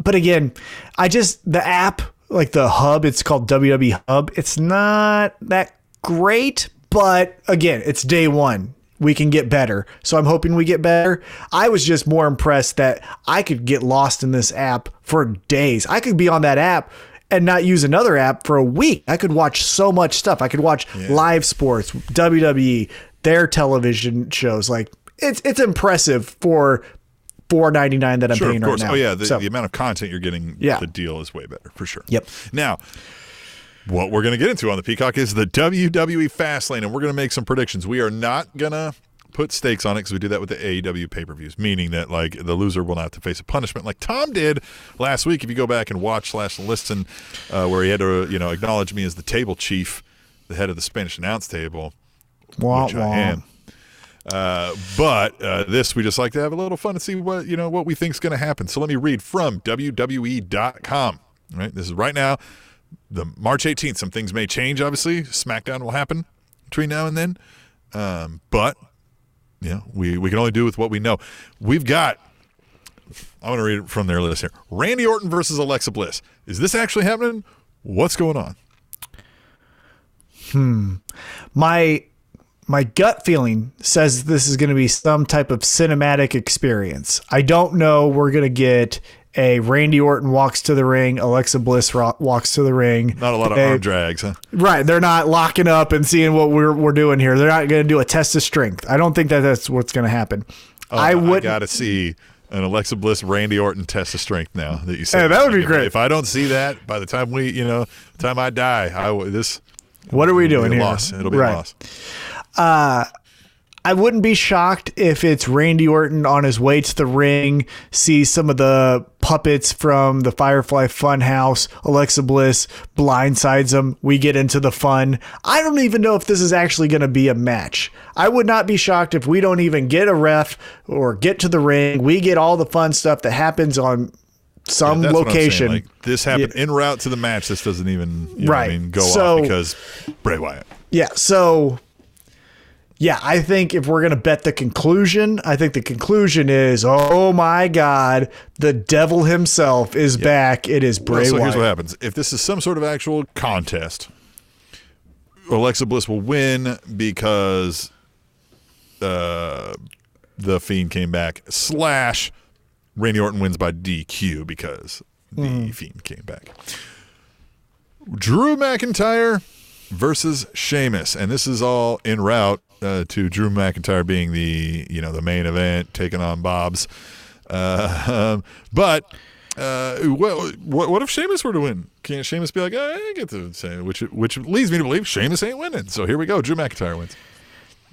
but again, I just the app like the hub, it's called WWE Hub. It's not that great, but again, it's day one. We can get better. So I'm hoping we get better. I was just more impressed that I could get lost in this app for days. I could be on that app and not use another app for a week. I could watch so much stuff. I could watch live sports, WWE, their television shows. Like it's it's impressive for four ninety nine that I'm Sure, paying of course. right now. Oh yeah, the, So- the amount of content you're getting, Yeah. the deal is way better for sure. Yep. Now, what we're going to get into on the Peacock is the WWE Fastlane, and we're going to make some predictions. We are not going to put stakes on it because we do that with the AEW pay per views, meaning that like the loser will not have to face a punishment like Tom did last week. If you go back and watch slash listen, uh, where he had to you know acknowledge me as the table chief, the head of the Spanish announce table, Wah, which wah. I am. Uh, but uh, this we just like to have a little fun and see what you know what we think is going to happen. So let me read from WWE.com. Right, this is right now, the March 18th. Some things may change. Obviously, SmackDown will happen between now and then, um, but yeah, we we can only do with what we know. We've got. I'm going to read it from their list here. Randy Orton versus Alexa Bliss. Is this actually happening? What's going on? Hmm. My my gut feeling says this is going to be some type of cinematic experience. I don't know we're going to get a Randy Orton walks to the ring, Alexa Bliss ro- walks to the ring. Not a lot of A- arm drags, huh? Right, they're not locking up and seeing what we're we're doing here. They're not going to do a test of strength. I don't think that that's what's going to happen. Oh, I would got to see an Alexa Bliss Randy Orton test of strength now that you said. Hey, that would be If- great. If I don't see that by the time we, you know, time I die, I this What are we doing here? loss. It'll be Right. a loss. I wouldn't be shocked if it's Randy Orton on his way to the ring, sees some of the puppets from the Firefly Funhouse. Alexa Bliss blindsides him. We get into the fun. I don't even know if this is actually going to be a match. I would not be shocked if we don't even get a ref or get to the ring. We get all the fun stuff that happens on some I'm location. Like, this happened en route to the match. This doesn't even you know what I Right. mean, go So- off because Bray Wyatt. Yeah. So, yeah, I think if we're going to bet the conclusion, I think the conclusion is oh my God, the devil himself is back. It is Bray Well, so here's what happens: if this is some sort of actual contest, Alexa Bliss will win because uh, the Fiend came back. Slash, Randy Orton wins by DQ because the Mm-hmm. Fiend came back. Drew McIntyre versus Sheamus, and this is all en route uh, to Drew McIntyre being the you know the main event, taking on Bob's. Uh, um, but uh, what, what what if Sheamus were to win? Can't Sheamus be like, "Eh, I get to say, which which leads me to believe Sheamus ain't winning. So here we go, Drew McIntyre wins.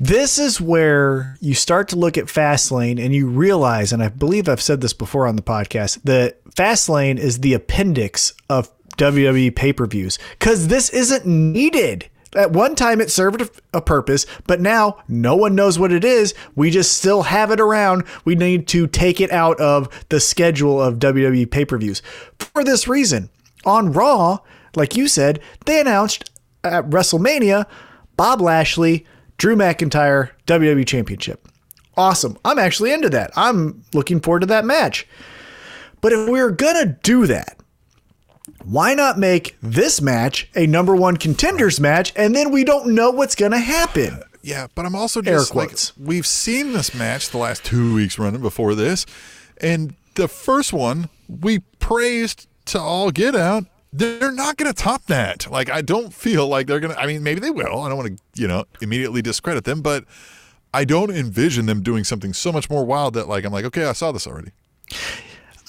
This is where you start to look at Fastlane and you realize, and I believe I've said this before on the podcast, that Fastlane is the appendix of WWE pay per views because this isn't needed. At one time, it served a- purpose, but now no one knows what it is. We just still have it around. We need to take it out of the schedule of WWE pay per views. For this reason, on Raw, like you said, they announced at WrestleMania Bob Lashley, Drew McIntyre, WWE Championship. Awesome. I'm actually into that. I'm looking forward to that match. But if we're going to do that, why not make this match a number one contenders match and then we don't know what's going to happen? Yeah, but I'm also just like we've seen this match the last two weeks running before this, and the first one we praised to all get out. They're not going to top that. Like I don't feel like they're going to. I mean, maybe they will. I don't want to, you know, immediately discredit them, but I don't envision them doing something so much more wild that like I'm like, okay, I saw this already.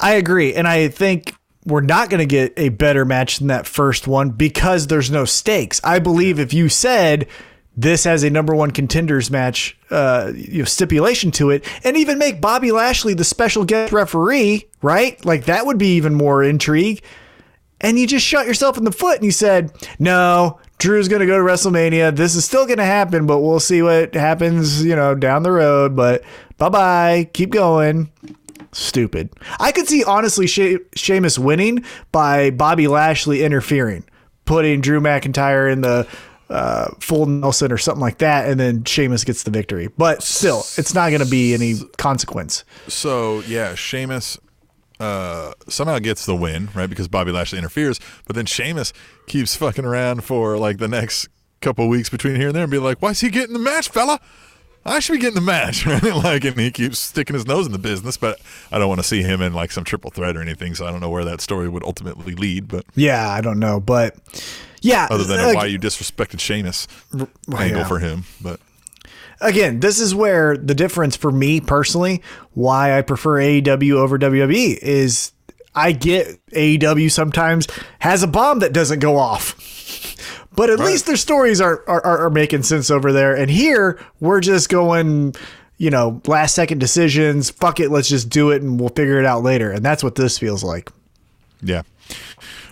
I agree. And I think we're not going to get a better match than that first one because there's no stakes. I believe if you said this has a number one contenders match uh, you know, stipulation to it, and even make Bobby Lashley the special guest referee, right? Like that would be even more intrigue. And you just shot yourself in the foot and you said, no, Drew's going to go to WrestleMania. This is still going to happen, but we'll see what happens, you know, down the road. But bye bye. Keep going. Stupid. I could see, honestly, she- Sheamus winning by Bobby Lashley interfering, putting Drew McIntyre in the uh, full Nelson or something like that, and then Sheamus gets the victory. But still, it's not going to be any consequence. So yeah, Sheamus. uh, somehow gets the win, right? Because Bobby Lashley interferes, but then Sheamus keeps fucking around for like the next couple weeks between here and there and be like, "Why's he getting the match, fella? I should be getting the match." Right? like, and he keeps sticking his nose in the business, but I don't want to see him in like some triple threat or anything, so I don't know where that story would ultimately lead. But Yeah, I don't know, but yeah. other than like, why you disrespected Sheamus angle yeah. for him, but again, this is where the difference for me personally, why I prefer AEW over WWE is I get AEW sometimes has a bomb that doesn't go off. But at least their stories are, are are making sense over there. And here we're just going, you know, last second decisions. Fuck it, let's just do it and we'll figure it out later. And that's what this feels like. Yeah.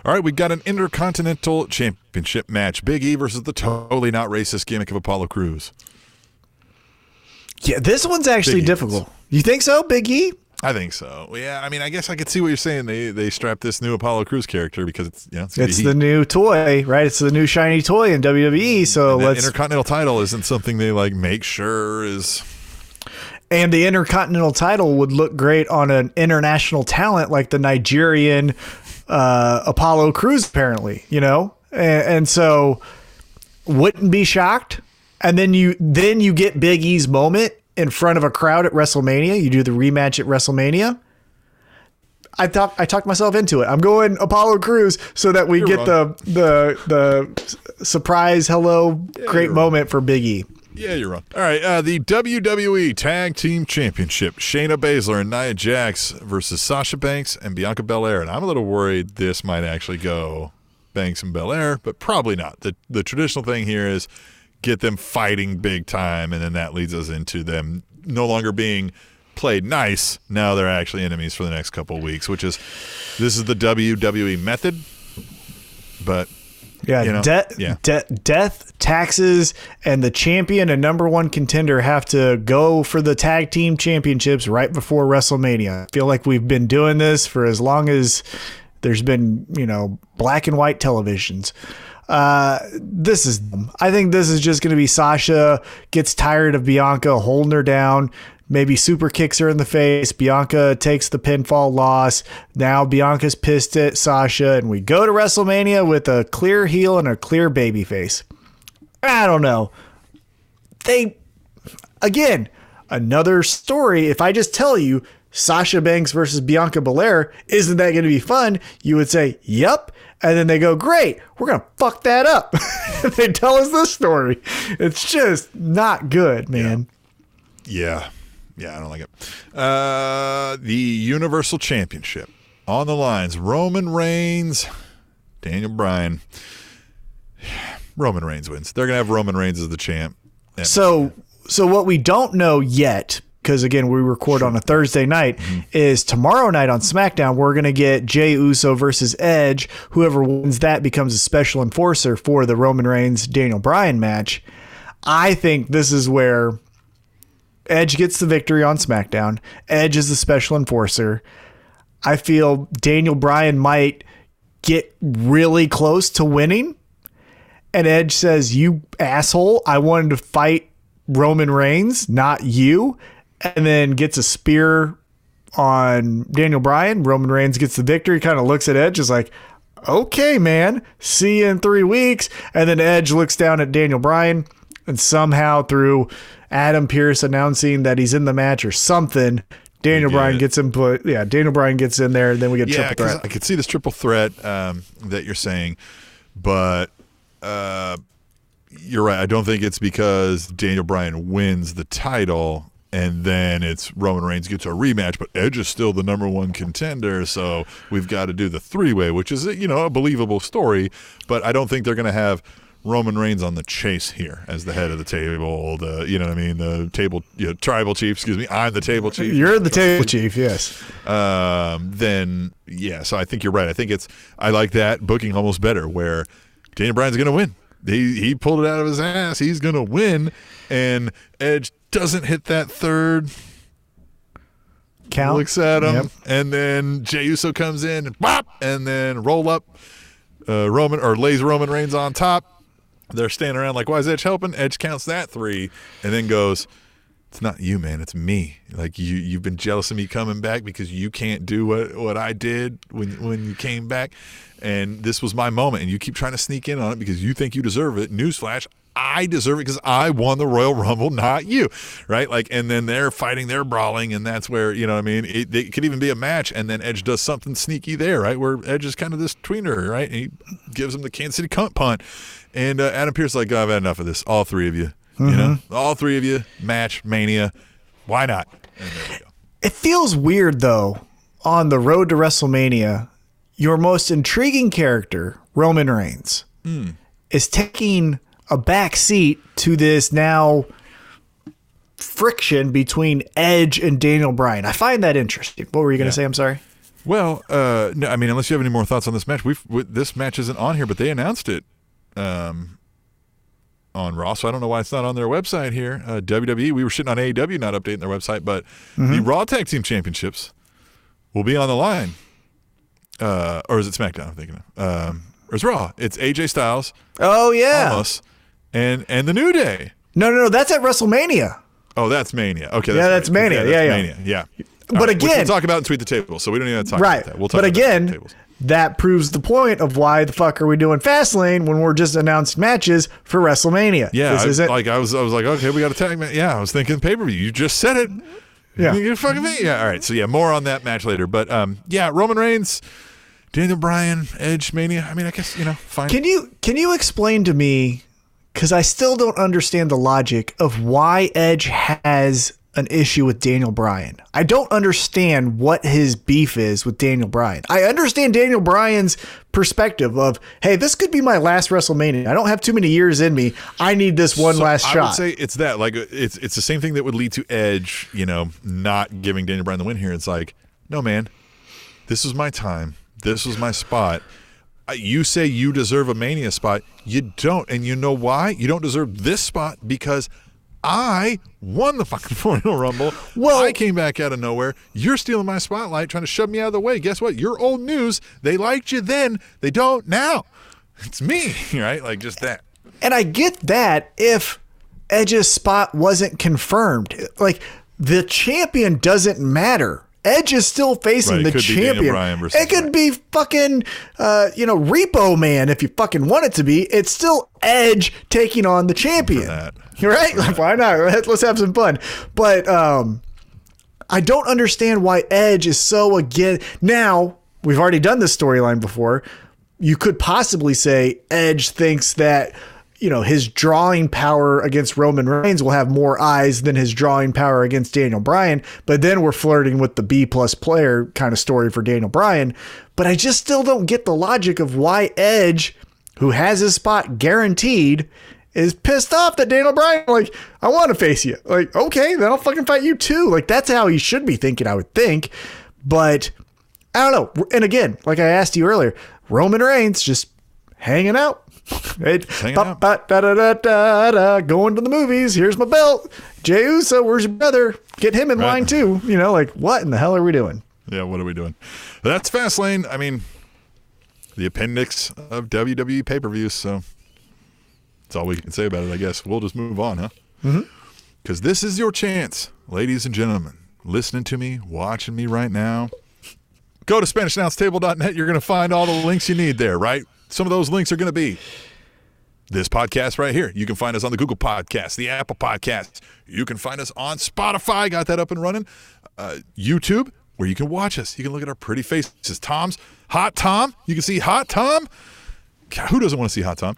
All right, we've got an Intercontinental Championship match. Big E versus the totally not racist gimmick of Apollo Crews. Yeah, this one's actually E. difficult. You think so, Big E? I think so. Yeah, I mean, I guess I could see what you're saying. They they strapped this new Apollo Crews character because it's you know, it's, be It's heat. the new toy, right? It's the new shiny toy in WWE. So that let's Intercontinental title isn't something they like make sure is and the intercontinental title would look great on an international talent like the Nigerian uh, Apollo Crews, apparently. You know, and, and so wouldn't be shocked. And then you then you get Big E's moment in front of a crowd at WrestleMania. You do the rematch at WrestleMania. I thought I talked myself into it. I'm going Apollo Crews so that we You're get wrong. the the the surprise hello great you're moment for Big E. Yeah, you're wrong. All right, uh, the WWE Tag Team Championship: Shayna Baszler and Nia Jax versus Sasha Banks and Bianca Belair. And I'm a little worried this might actually go Banks and Belair, but probably not. the The traditional thing here is get them fighting big time, and then that leads us into them no longer being played nice. Now they're actually enemies for the next couple of weeks, which is this is the WWE method. But Yeah, You know, de- yeah. de- death, taxes, and the champion and number one contender have to go for the tag team championships right before WrestleMania. I feel like we've been doing this for as long as there's been, you know, black and white televisions. Uh, this is, I think this is just going to be Sasha gets tired of Bianca holding her down. Maybe super kicks her in the face. Bianca takes the pinfall loss. Now Bianca's pissed at Sasha, and we go to WrestleMania with a clear heel and a clear baby face. I don't know. They, again, another story. If I just tell you Sasha Banks versus Bianca Belair, isn't that going to be fun? You would say, yep. And then they go, great, we're going to fuck that up. they tell us this story. It's just not good, man. Yeah. Yeah, I don't like it. Uh, the Universal Championship on the lines. Roman Reigns, Daniel Bryan. Roman Reigns wins. They're gonna have Roman Reigns as the champ. So, so what we don't know yet, because again we record on a Thursday night, mm-hmm. is tomorrow night on SmackDown we're gonna get Jey Uso versus Edge. Whoever wins that becomes a special enforcer for the Roman Reigns Daniel Bryan match. I think this is where Edge gets the victory on SmackDown. Edge is the special enforcer. I feel Daniel Bryan might get really close to winning. And Edge says, You asshole, I wanted to fight Roman Reigns, not you. And then gets a spear on Daniel Bryan. Roman Reigns gets the victory, kind of looks at Edge, is like, Okay, man, see you in three weeks. And then Edge looks down at Daniel Bryan and somehow through Adam Pearce announcing that he's in the match or something, Daniel Bryan gets him put. Yeah, Daniel Bryan gets in there, and then we get yeah, triple threat. I could see this triple threat um, that you're saying, but uh, you're right. I don't think it's because Daniel Bryan wins the title and then it's Roman Reigns gets a rematch, but Edge is still the number one contender, so we've got to do the three way, which is you know a believable story, but I don't think they're going to have. Roman Reigns on the chase here as the head of the table, the you know what I mean, the table, you know, tribal chief. Excuse me, I'm the table chief You're the table chief, yes. um, then yeah. So I think you're right. I think it's I like that booking almost better, where Daniel Bryan's going to win. He he pulled it out of his ass. He's going to win, and Edge doesn't hit that third. Count. Looks at him, Yep. and then Jey Uso comes in and bop, and then roll up uh, Roman or lays Roman Reigns on top. They're standing around like, why is Edge helping? Edge counts that three, and then goes, it's not you, man. It's me. Like you, you've been jealous of me coming back because you can't do what, what I did when when you came back, and this was my moment. And you keep trying to sneak in on it because you think you deserve it. Newsflash: I deserve it because I won the Royal Rumble, not you, right? Like, and then they're fighting, they're brawling, and that's where you know, what I mean, it, it could even be a match, and then Edge does something sneaky there, right? Where Edge is kind of this tweener, right? And he gives him the Kansas City cunt punt, and uh, Adam Pearce is like, oh, I've had enough of this. All three of you, you know, all three of you, match mania, why not? And there we go. It feels weird though, on the road to WrestleMania, your most intriguing character, Roman Reigns, is taking a back seat to this now friction between Edge and Daniel Bryan. I find that interesting. What were you going to say? I'm sorry. Well, uh, no, I mean, unless you have any more thoughts on this match, we've we, this match isn't on here, but they announced it um, on Raw, so I don't know why it's not on their website here. Uh, WWE, we were shitting on AEW not updating their website, but the Raw Tag Team Championships will be on the line, uh, or is it SmackDown? I'm thinking, of. um, or it's Raw. It's AJ Styles, Oh yeah. Omos, and and the New Day. No, no, no. That's at WrestleMania. Oh, that's Mania. Okay, Yeah, that's right. Mania. that's Yeah, yeah. Mania. Yeah. But All which again- we'll talk about and tweet the table, so we don't even have to talk Right. about that. We'll talk but about that in the again. That proves the point of why the fuck are we doing Fastlane when we're just announcing matches for WrestleMania? Yeah, This I, isn't. like I was, I was like, okay, we got a tag match. Yeah, I was thinking pay per view. You just said it. Yeah. you fucking me. Yeah, all right. So yeah, more on that match later. But um, yeah, Roman Reigns, Daniel Bryan, Edge Mania. I mean, I guess you know, fine. Can you can you explain to me because I still don't understand the logic of why Edge has an issue with Daniel Bryan. I don't understand what his beef is with Daniel Bryan. I understand Daniel Bryan's perspective of, hey, this could be my last WrestleMania. I don't have too many years in me. I need this one So last I shot. I would say it's that. Like it's it's the same thing that would lead to Edge, you know, not giving Daniel Bryan the win here. It's like, no, man, this was my time. This was my spot. You say you deserve a Mania spot. You don't, and you know why? You don't deserve this spot because I won the fucking Royal Rumble. Well- I came back out of nowhere. You're stealing my spotlight, trying to shove me out of the way. Guess what? You're old news. They liked you then. They don't now. It's me, right? Like just that. And I get that if Edge's spot wasn't confirmed. Like the champion doesn't matter. Edge is still facing Right, the could be Daniel champion. It could be fucking, uh, you know, Repo Man if you fucking want it to be. It's still Edge taking on the champion. Right? Like, why not? Let's have some fun. But um, I don't understand why Edge is so again. Now we've already done this storyline before. You could possibly say Edge thinks that you know his drawing power against Roman Reigns will have more eyes than his drawing power against Daniel Bryan. But then we're flirting with the B plus player kind of story for Daniel Bryan. But I just still don't get the logic of why Edge, who has his spot guaranteed, is pissed off that Daniel Bryan, like, I want to face you. Like, okay, then I'll fucking fight you too. Like, that's how he should be thinking, I would think. But I don't know. And again, like I asked you earlier, Roman Reigns just hanging out. Hanging ba- ba- da- da- da- going to the movies. Here's my belt. Jey Uso, where's your brother? Get him in Right. line too. You know, like what in the hell are we doing? Yeah, what are we doing? That's Fastlane. I mean, the appendix of WWE pay per views. So that's all we can say about it, I guess. We'll just move on, huh? Mm-hmm. Because this is your chance, ladies and gentlemen, listening to me, watching me right now. Go to SpanishAnnounceTable.net. You're going to find all the links you need there, right? Some of those links are going to be this podcast right here. You can find us on the Google Podcast, the Apple Podcast. You can find us on Spotify. Got that up and running. Uh, YouTube, where you can watch us. You can look at our pretty faces. Tom's Hot Tom. You can see Hot Tom. God, who doesn't want to see Hot Tom?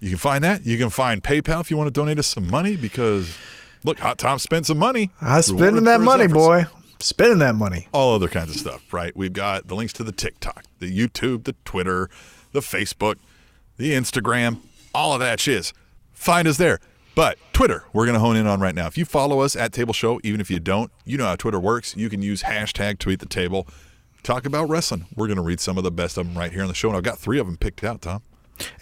You can find that. You can find PayPal if you want to donate us some money because look, Hot Tom spent some money. I'm spending that money, efforts boy. Spending that money. all other kinds of stuff, right? We've got the links to the TikTok, the YouTube, the Twitter, the Facebook, the Instagram, all of that shiz. Find us there. But Twitter, we're going to hone in on right now. If you follow us at Table Show, even if you don't, you know how Twitter works. You can use hashtag tweet the table. Talk about wrestling. We're going to read some of the best of them right here on the show. And I've got three of them picked out, Tom.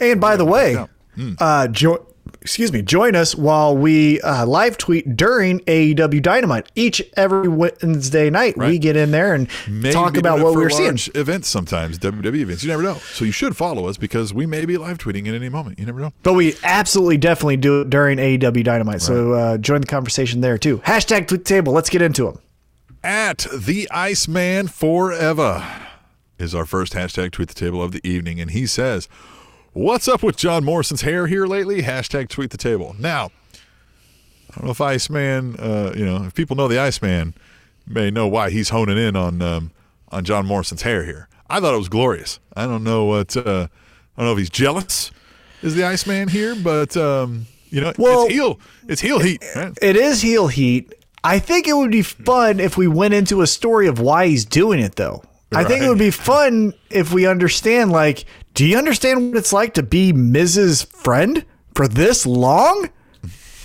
And by the way, Yeah. uh, jo- excuse me, join us while we uh, live tweet during AEW Dynamite. Each every Wednesday night, we get in there and Maybe talk about what we're seeing. Events sometimes, WWE events. You never know. So you should follow us because we may be live tweeting at any moment. You never know. But we absolutely definitely do it during AEW Dynamite. So uh, join the conversation there too. Hashtag tweet table. Let's get into them. At the Iceman Forever is our first hashtag tweet the table of the evening, and he says, "What's up with John Morrison's hair here lately?" Hashtag tweet the table. Now, I don't know if Iceman, uh, you know, if people know the Iceman, may know why he's honing in on um, on John Morrison's hair here. I thought it was glorious. I don't know what uh, I don't know if he's jealous. Is the Iceman here? But um, you know, Well- it's heel. It's heel heat. Right? It is heel heat. I think it would be fun if we went into a story of why he's doing it, though. I think it would be fun if we understand, like, do you understand what it's like to be Mrs. Friend for this long?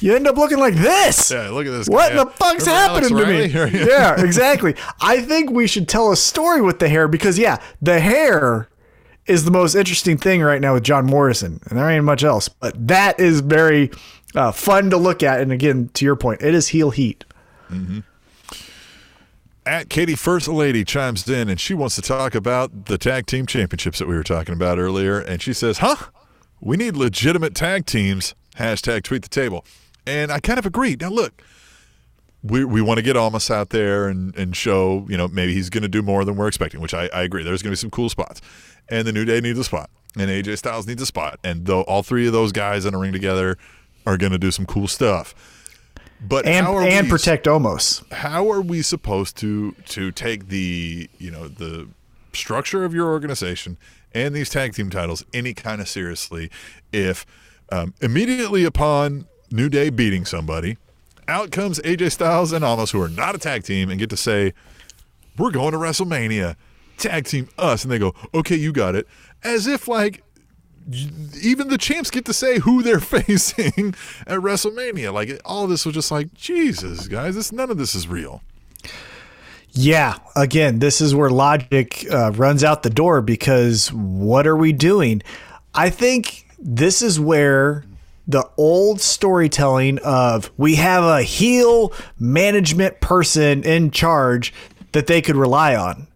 You end up looking like this. Yeah, look at this. What guy. the fuck's Remember Alex happening to me? Yeah, exactly. I think we should tell a story with the hair because, yeah, the hair is the most interesting thing right now with John Morrison, and there ain't much else. But that is very uh, fun to look at. And again, to your point, it is heel heat. At Katie First Lady chimes in and she wants to talk about the tag team championships that we were talking about earlier. And she says, Huh? We need legitimate tag teams. Hashtag tweet the table. And I kind of agree. Now, look, we, we want to get Omos out there and, and show, you know, maybe he's going to do more than we're expecting, which I, I agree. There's going to be some cool spots. And the New Day needs a spot. And AJ Styles needs a spot. And though all three of those guys in a ring together are going to do some cool stuff. But And how are and we- protect Omos. how are we supposed to to take the you know the structure of your organization and these tag team titles any kind of seriously if um, immediately upon New Day beating somebody, out comes AJ Styles and Omos who are not a tag team and get to say, "We're going to WrestleMania, tag team us," and they go, "Okay, you got it," as if like even the champs get to say who they're facing at WrestleMania. Like all this was just like, Jesus, guys, this none of this is real. Yeah, again, this is where logic uh, runs out the door because what are we doing? I think this is where the old storytelling of we have a heel management person in charge that they could rely on.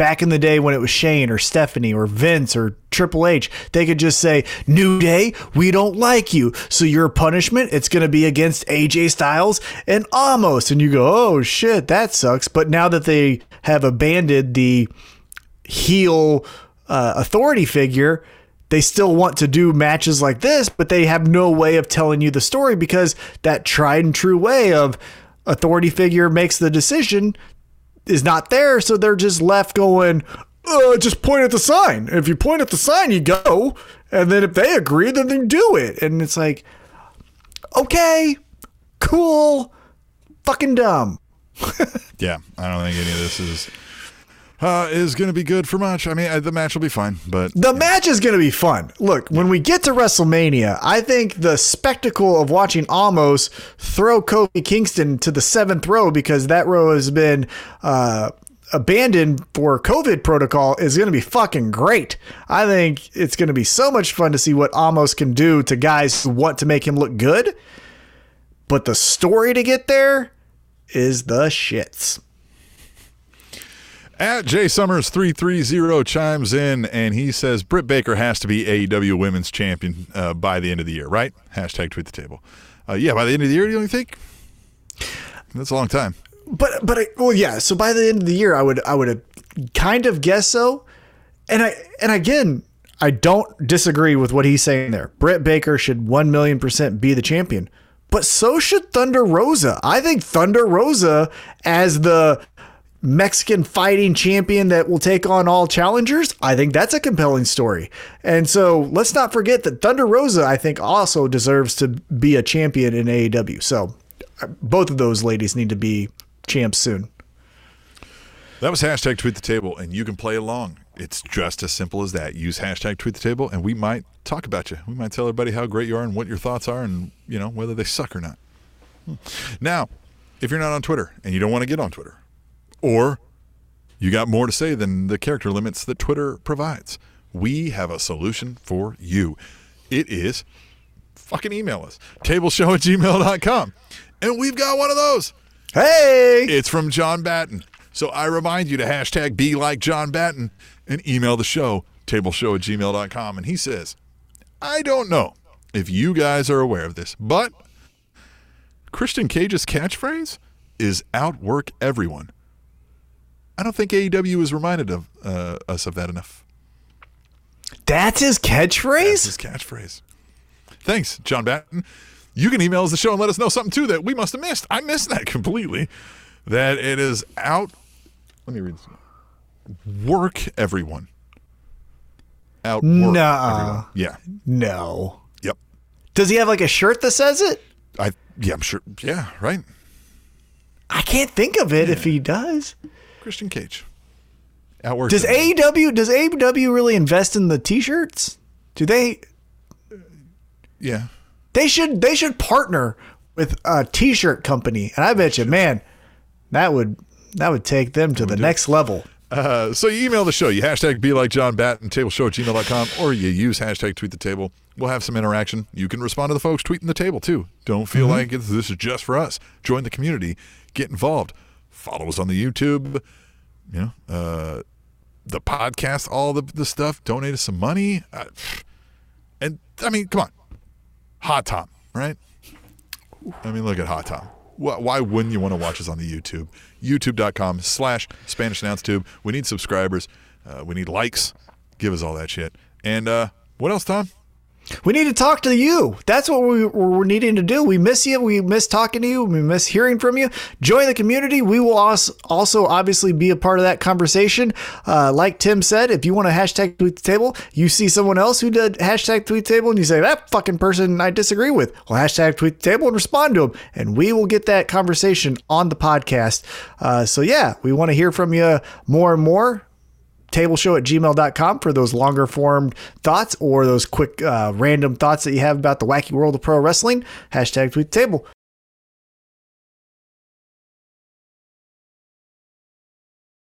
Back in the day when it was Shane or Stephanie or Vince or Triple H, they could just say, New Day, we don't like you. So your punishment, it's going to be against AJ Styles and Omos. And you go, oh shit, that sucks. But now that they have abandoned the heel uh, authority figure, they still want to do matches like this, but they have no way of telling you the story because that tried and true way of authority figure makes the decision is not there. So they're just left going, uh, just point at the sign. If you point at the sign, you go. And then if they agree, then they do it. And it's like, okay, cool, fucking dumb. Yeah, I don't think any of this is uh, is going to be good for much. I mean, uh, the match will be fine, but The match is going to be fun. Look, when we get to WrestleMania, I think the spectacle of watching Omos throw Kofi Kingston to the seventh row because that row has been uh, abandoned for COVID protocol is going to be fucking great. I think it's going to be so much fun to see what Omos can do to guys who want to make him look good. But the story to get there is the shits. At Jay Summers three three zero chimes in and he says Britt Baker has to be AEW Women's Champion uh, by the end of the year, right? Hashtag tweet the table. Uh, yeah, by the end of the year, do you think? That's a long time. But but I, well yeah. So by the end of the year, I would I would kind of guess so. And I and again, I don't disagree with what he's saying there. Britt Baker should one million percent be the champion, but so should Thunder Rosa. I think Thunder Rosa as the Mexican fighting champion that will take on all challengers. I think that's a compelling story. And so let's not forget that Thunder Rosa, I think, also deserves to be a champion in AEW. So uh, both of those ladies need to be champs soon. That was hashtag tweet the table, and you can play along. It's just as simple as that. Use hashtag tweet the table, and we might talk about you. We might tell everybody how great you are and what your thoughts are, and you know whether they suck or not. Hmm. Now, if you're not on Twitter and you don't want to get on Twitter, or you got more to say than the character limits that Twitter provides, we have a solution for you. It is fucking email us. Tableshow at gmail.com. And we've got one of those. Hey, It's from John Batten. So I remind you to hashtag be like John Batten and email the show, tableshow at gmail.com. And he says, I don't know if you guys are aware of this, but Christian Cage's catchphrase is outwork everyone. I don't think AEW has reminded of uh, us of that enough. that's his catchphrase. That's his catchphrase. Thanks, John Batten. You can email us the show and let us know something too that we must have missed. I missed that completely. That it is out. Let me read this. Work everyone. Out. Nuh-uh. Yeah. no. Yep. Does he have like a shirt that says it? I. Yeah. I'm sure. Yeah. Right. I can't think of it if he does. Christian Cage. Does AEW does AEW really invest in the t-shirts? Do they Yeah. they should they should partner with a t-shirt company. And I bet you, man, that would that would take them to the next level. Uh, so you email the show. You hashtag be like John Batten, tableshow at gmail.com, or you use hashtag tweet the table. We'll have some interaction. You can respond to the folks tweeting the table too. Don't feel like it's, this is just for us. Join the community. Get involved. Follow us on the YouTube. You know, uh, the podcast, all the, the stuff. Donate us some money. Uh, and I mean, come on. Hot Tom, right? I mean, look at Hot Tom. Why, wouldn't you want to watch us on the YouTube? YouTube.com slash Spanish Announce Tube. We need subscribers. Uh, we need likes. Give us all that shit. And uh, what else, Tom? We need to talk to you. That's what we, we're needing to do. We miss you. We miss talking to you. We miss hearing from you. Join the community. We will also, also obviously be a part of that conversation. Uh, like Tim said, if you want to hashtag tweet the table, you see someone else who did hashtag tweet the table and you say, that fucking person I disagree with. Well, hashtag tweet the table and respond to them. And we will get that conversation on the podcast. Uh, so, yeah, we want to hear from you more and more tableshow at gmail.com for those longer form thoughts or those quick uh, random thoughts that you have about the wacky world of pro wrestling. Hashtag tweet table.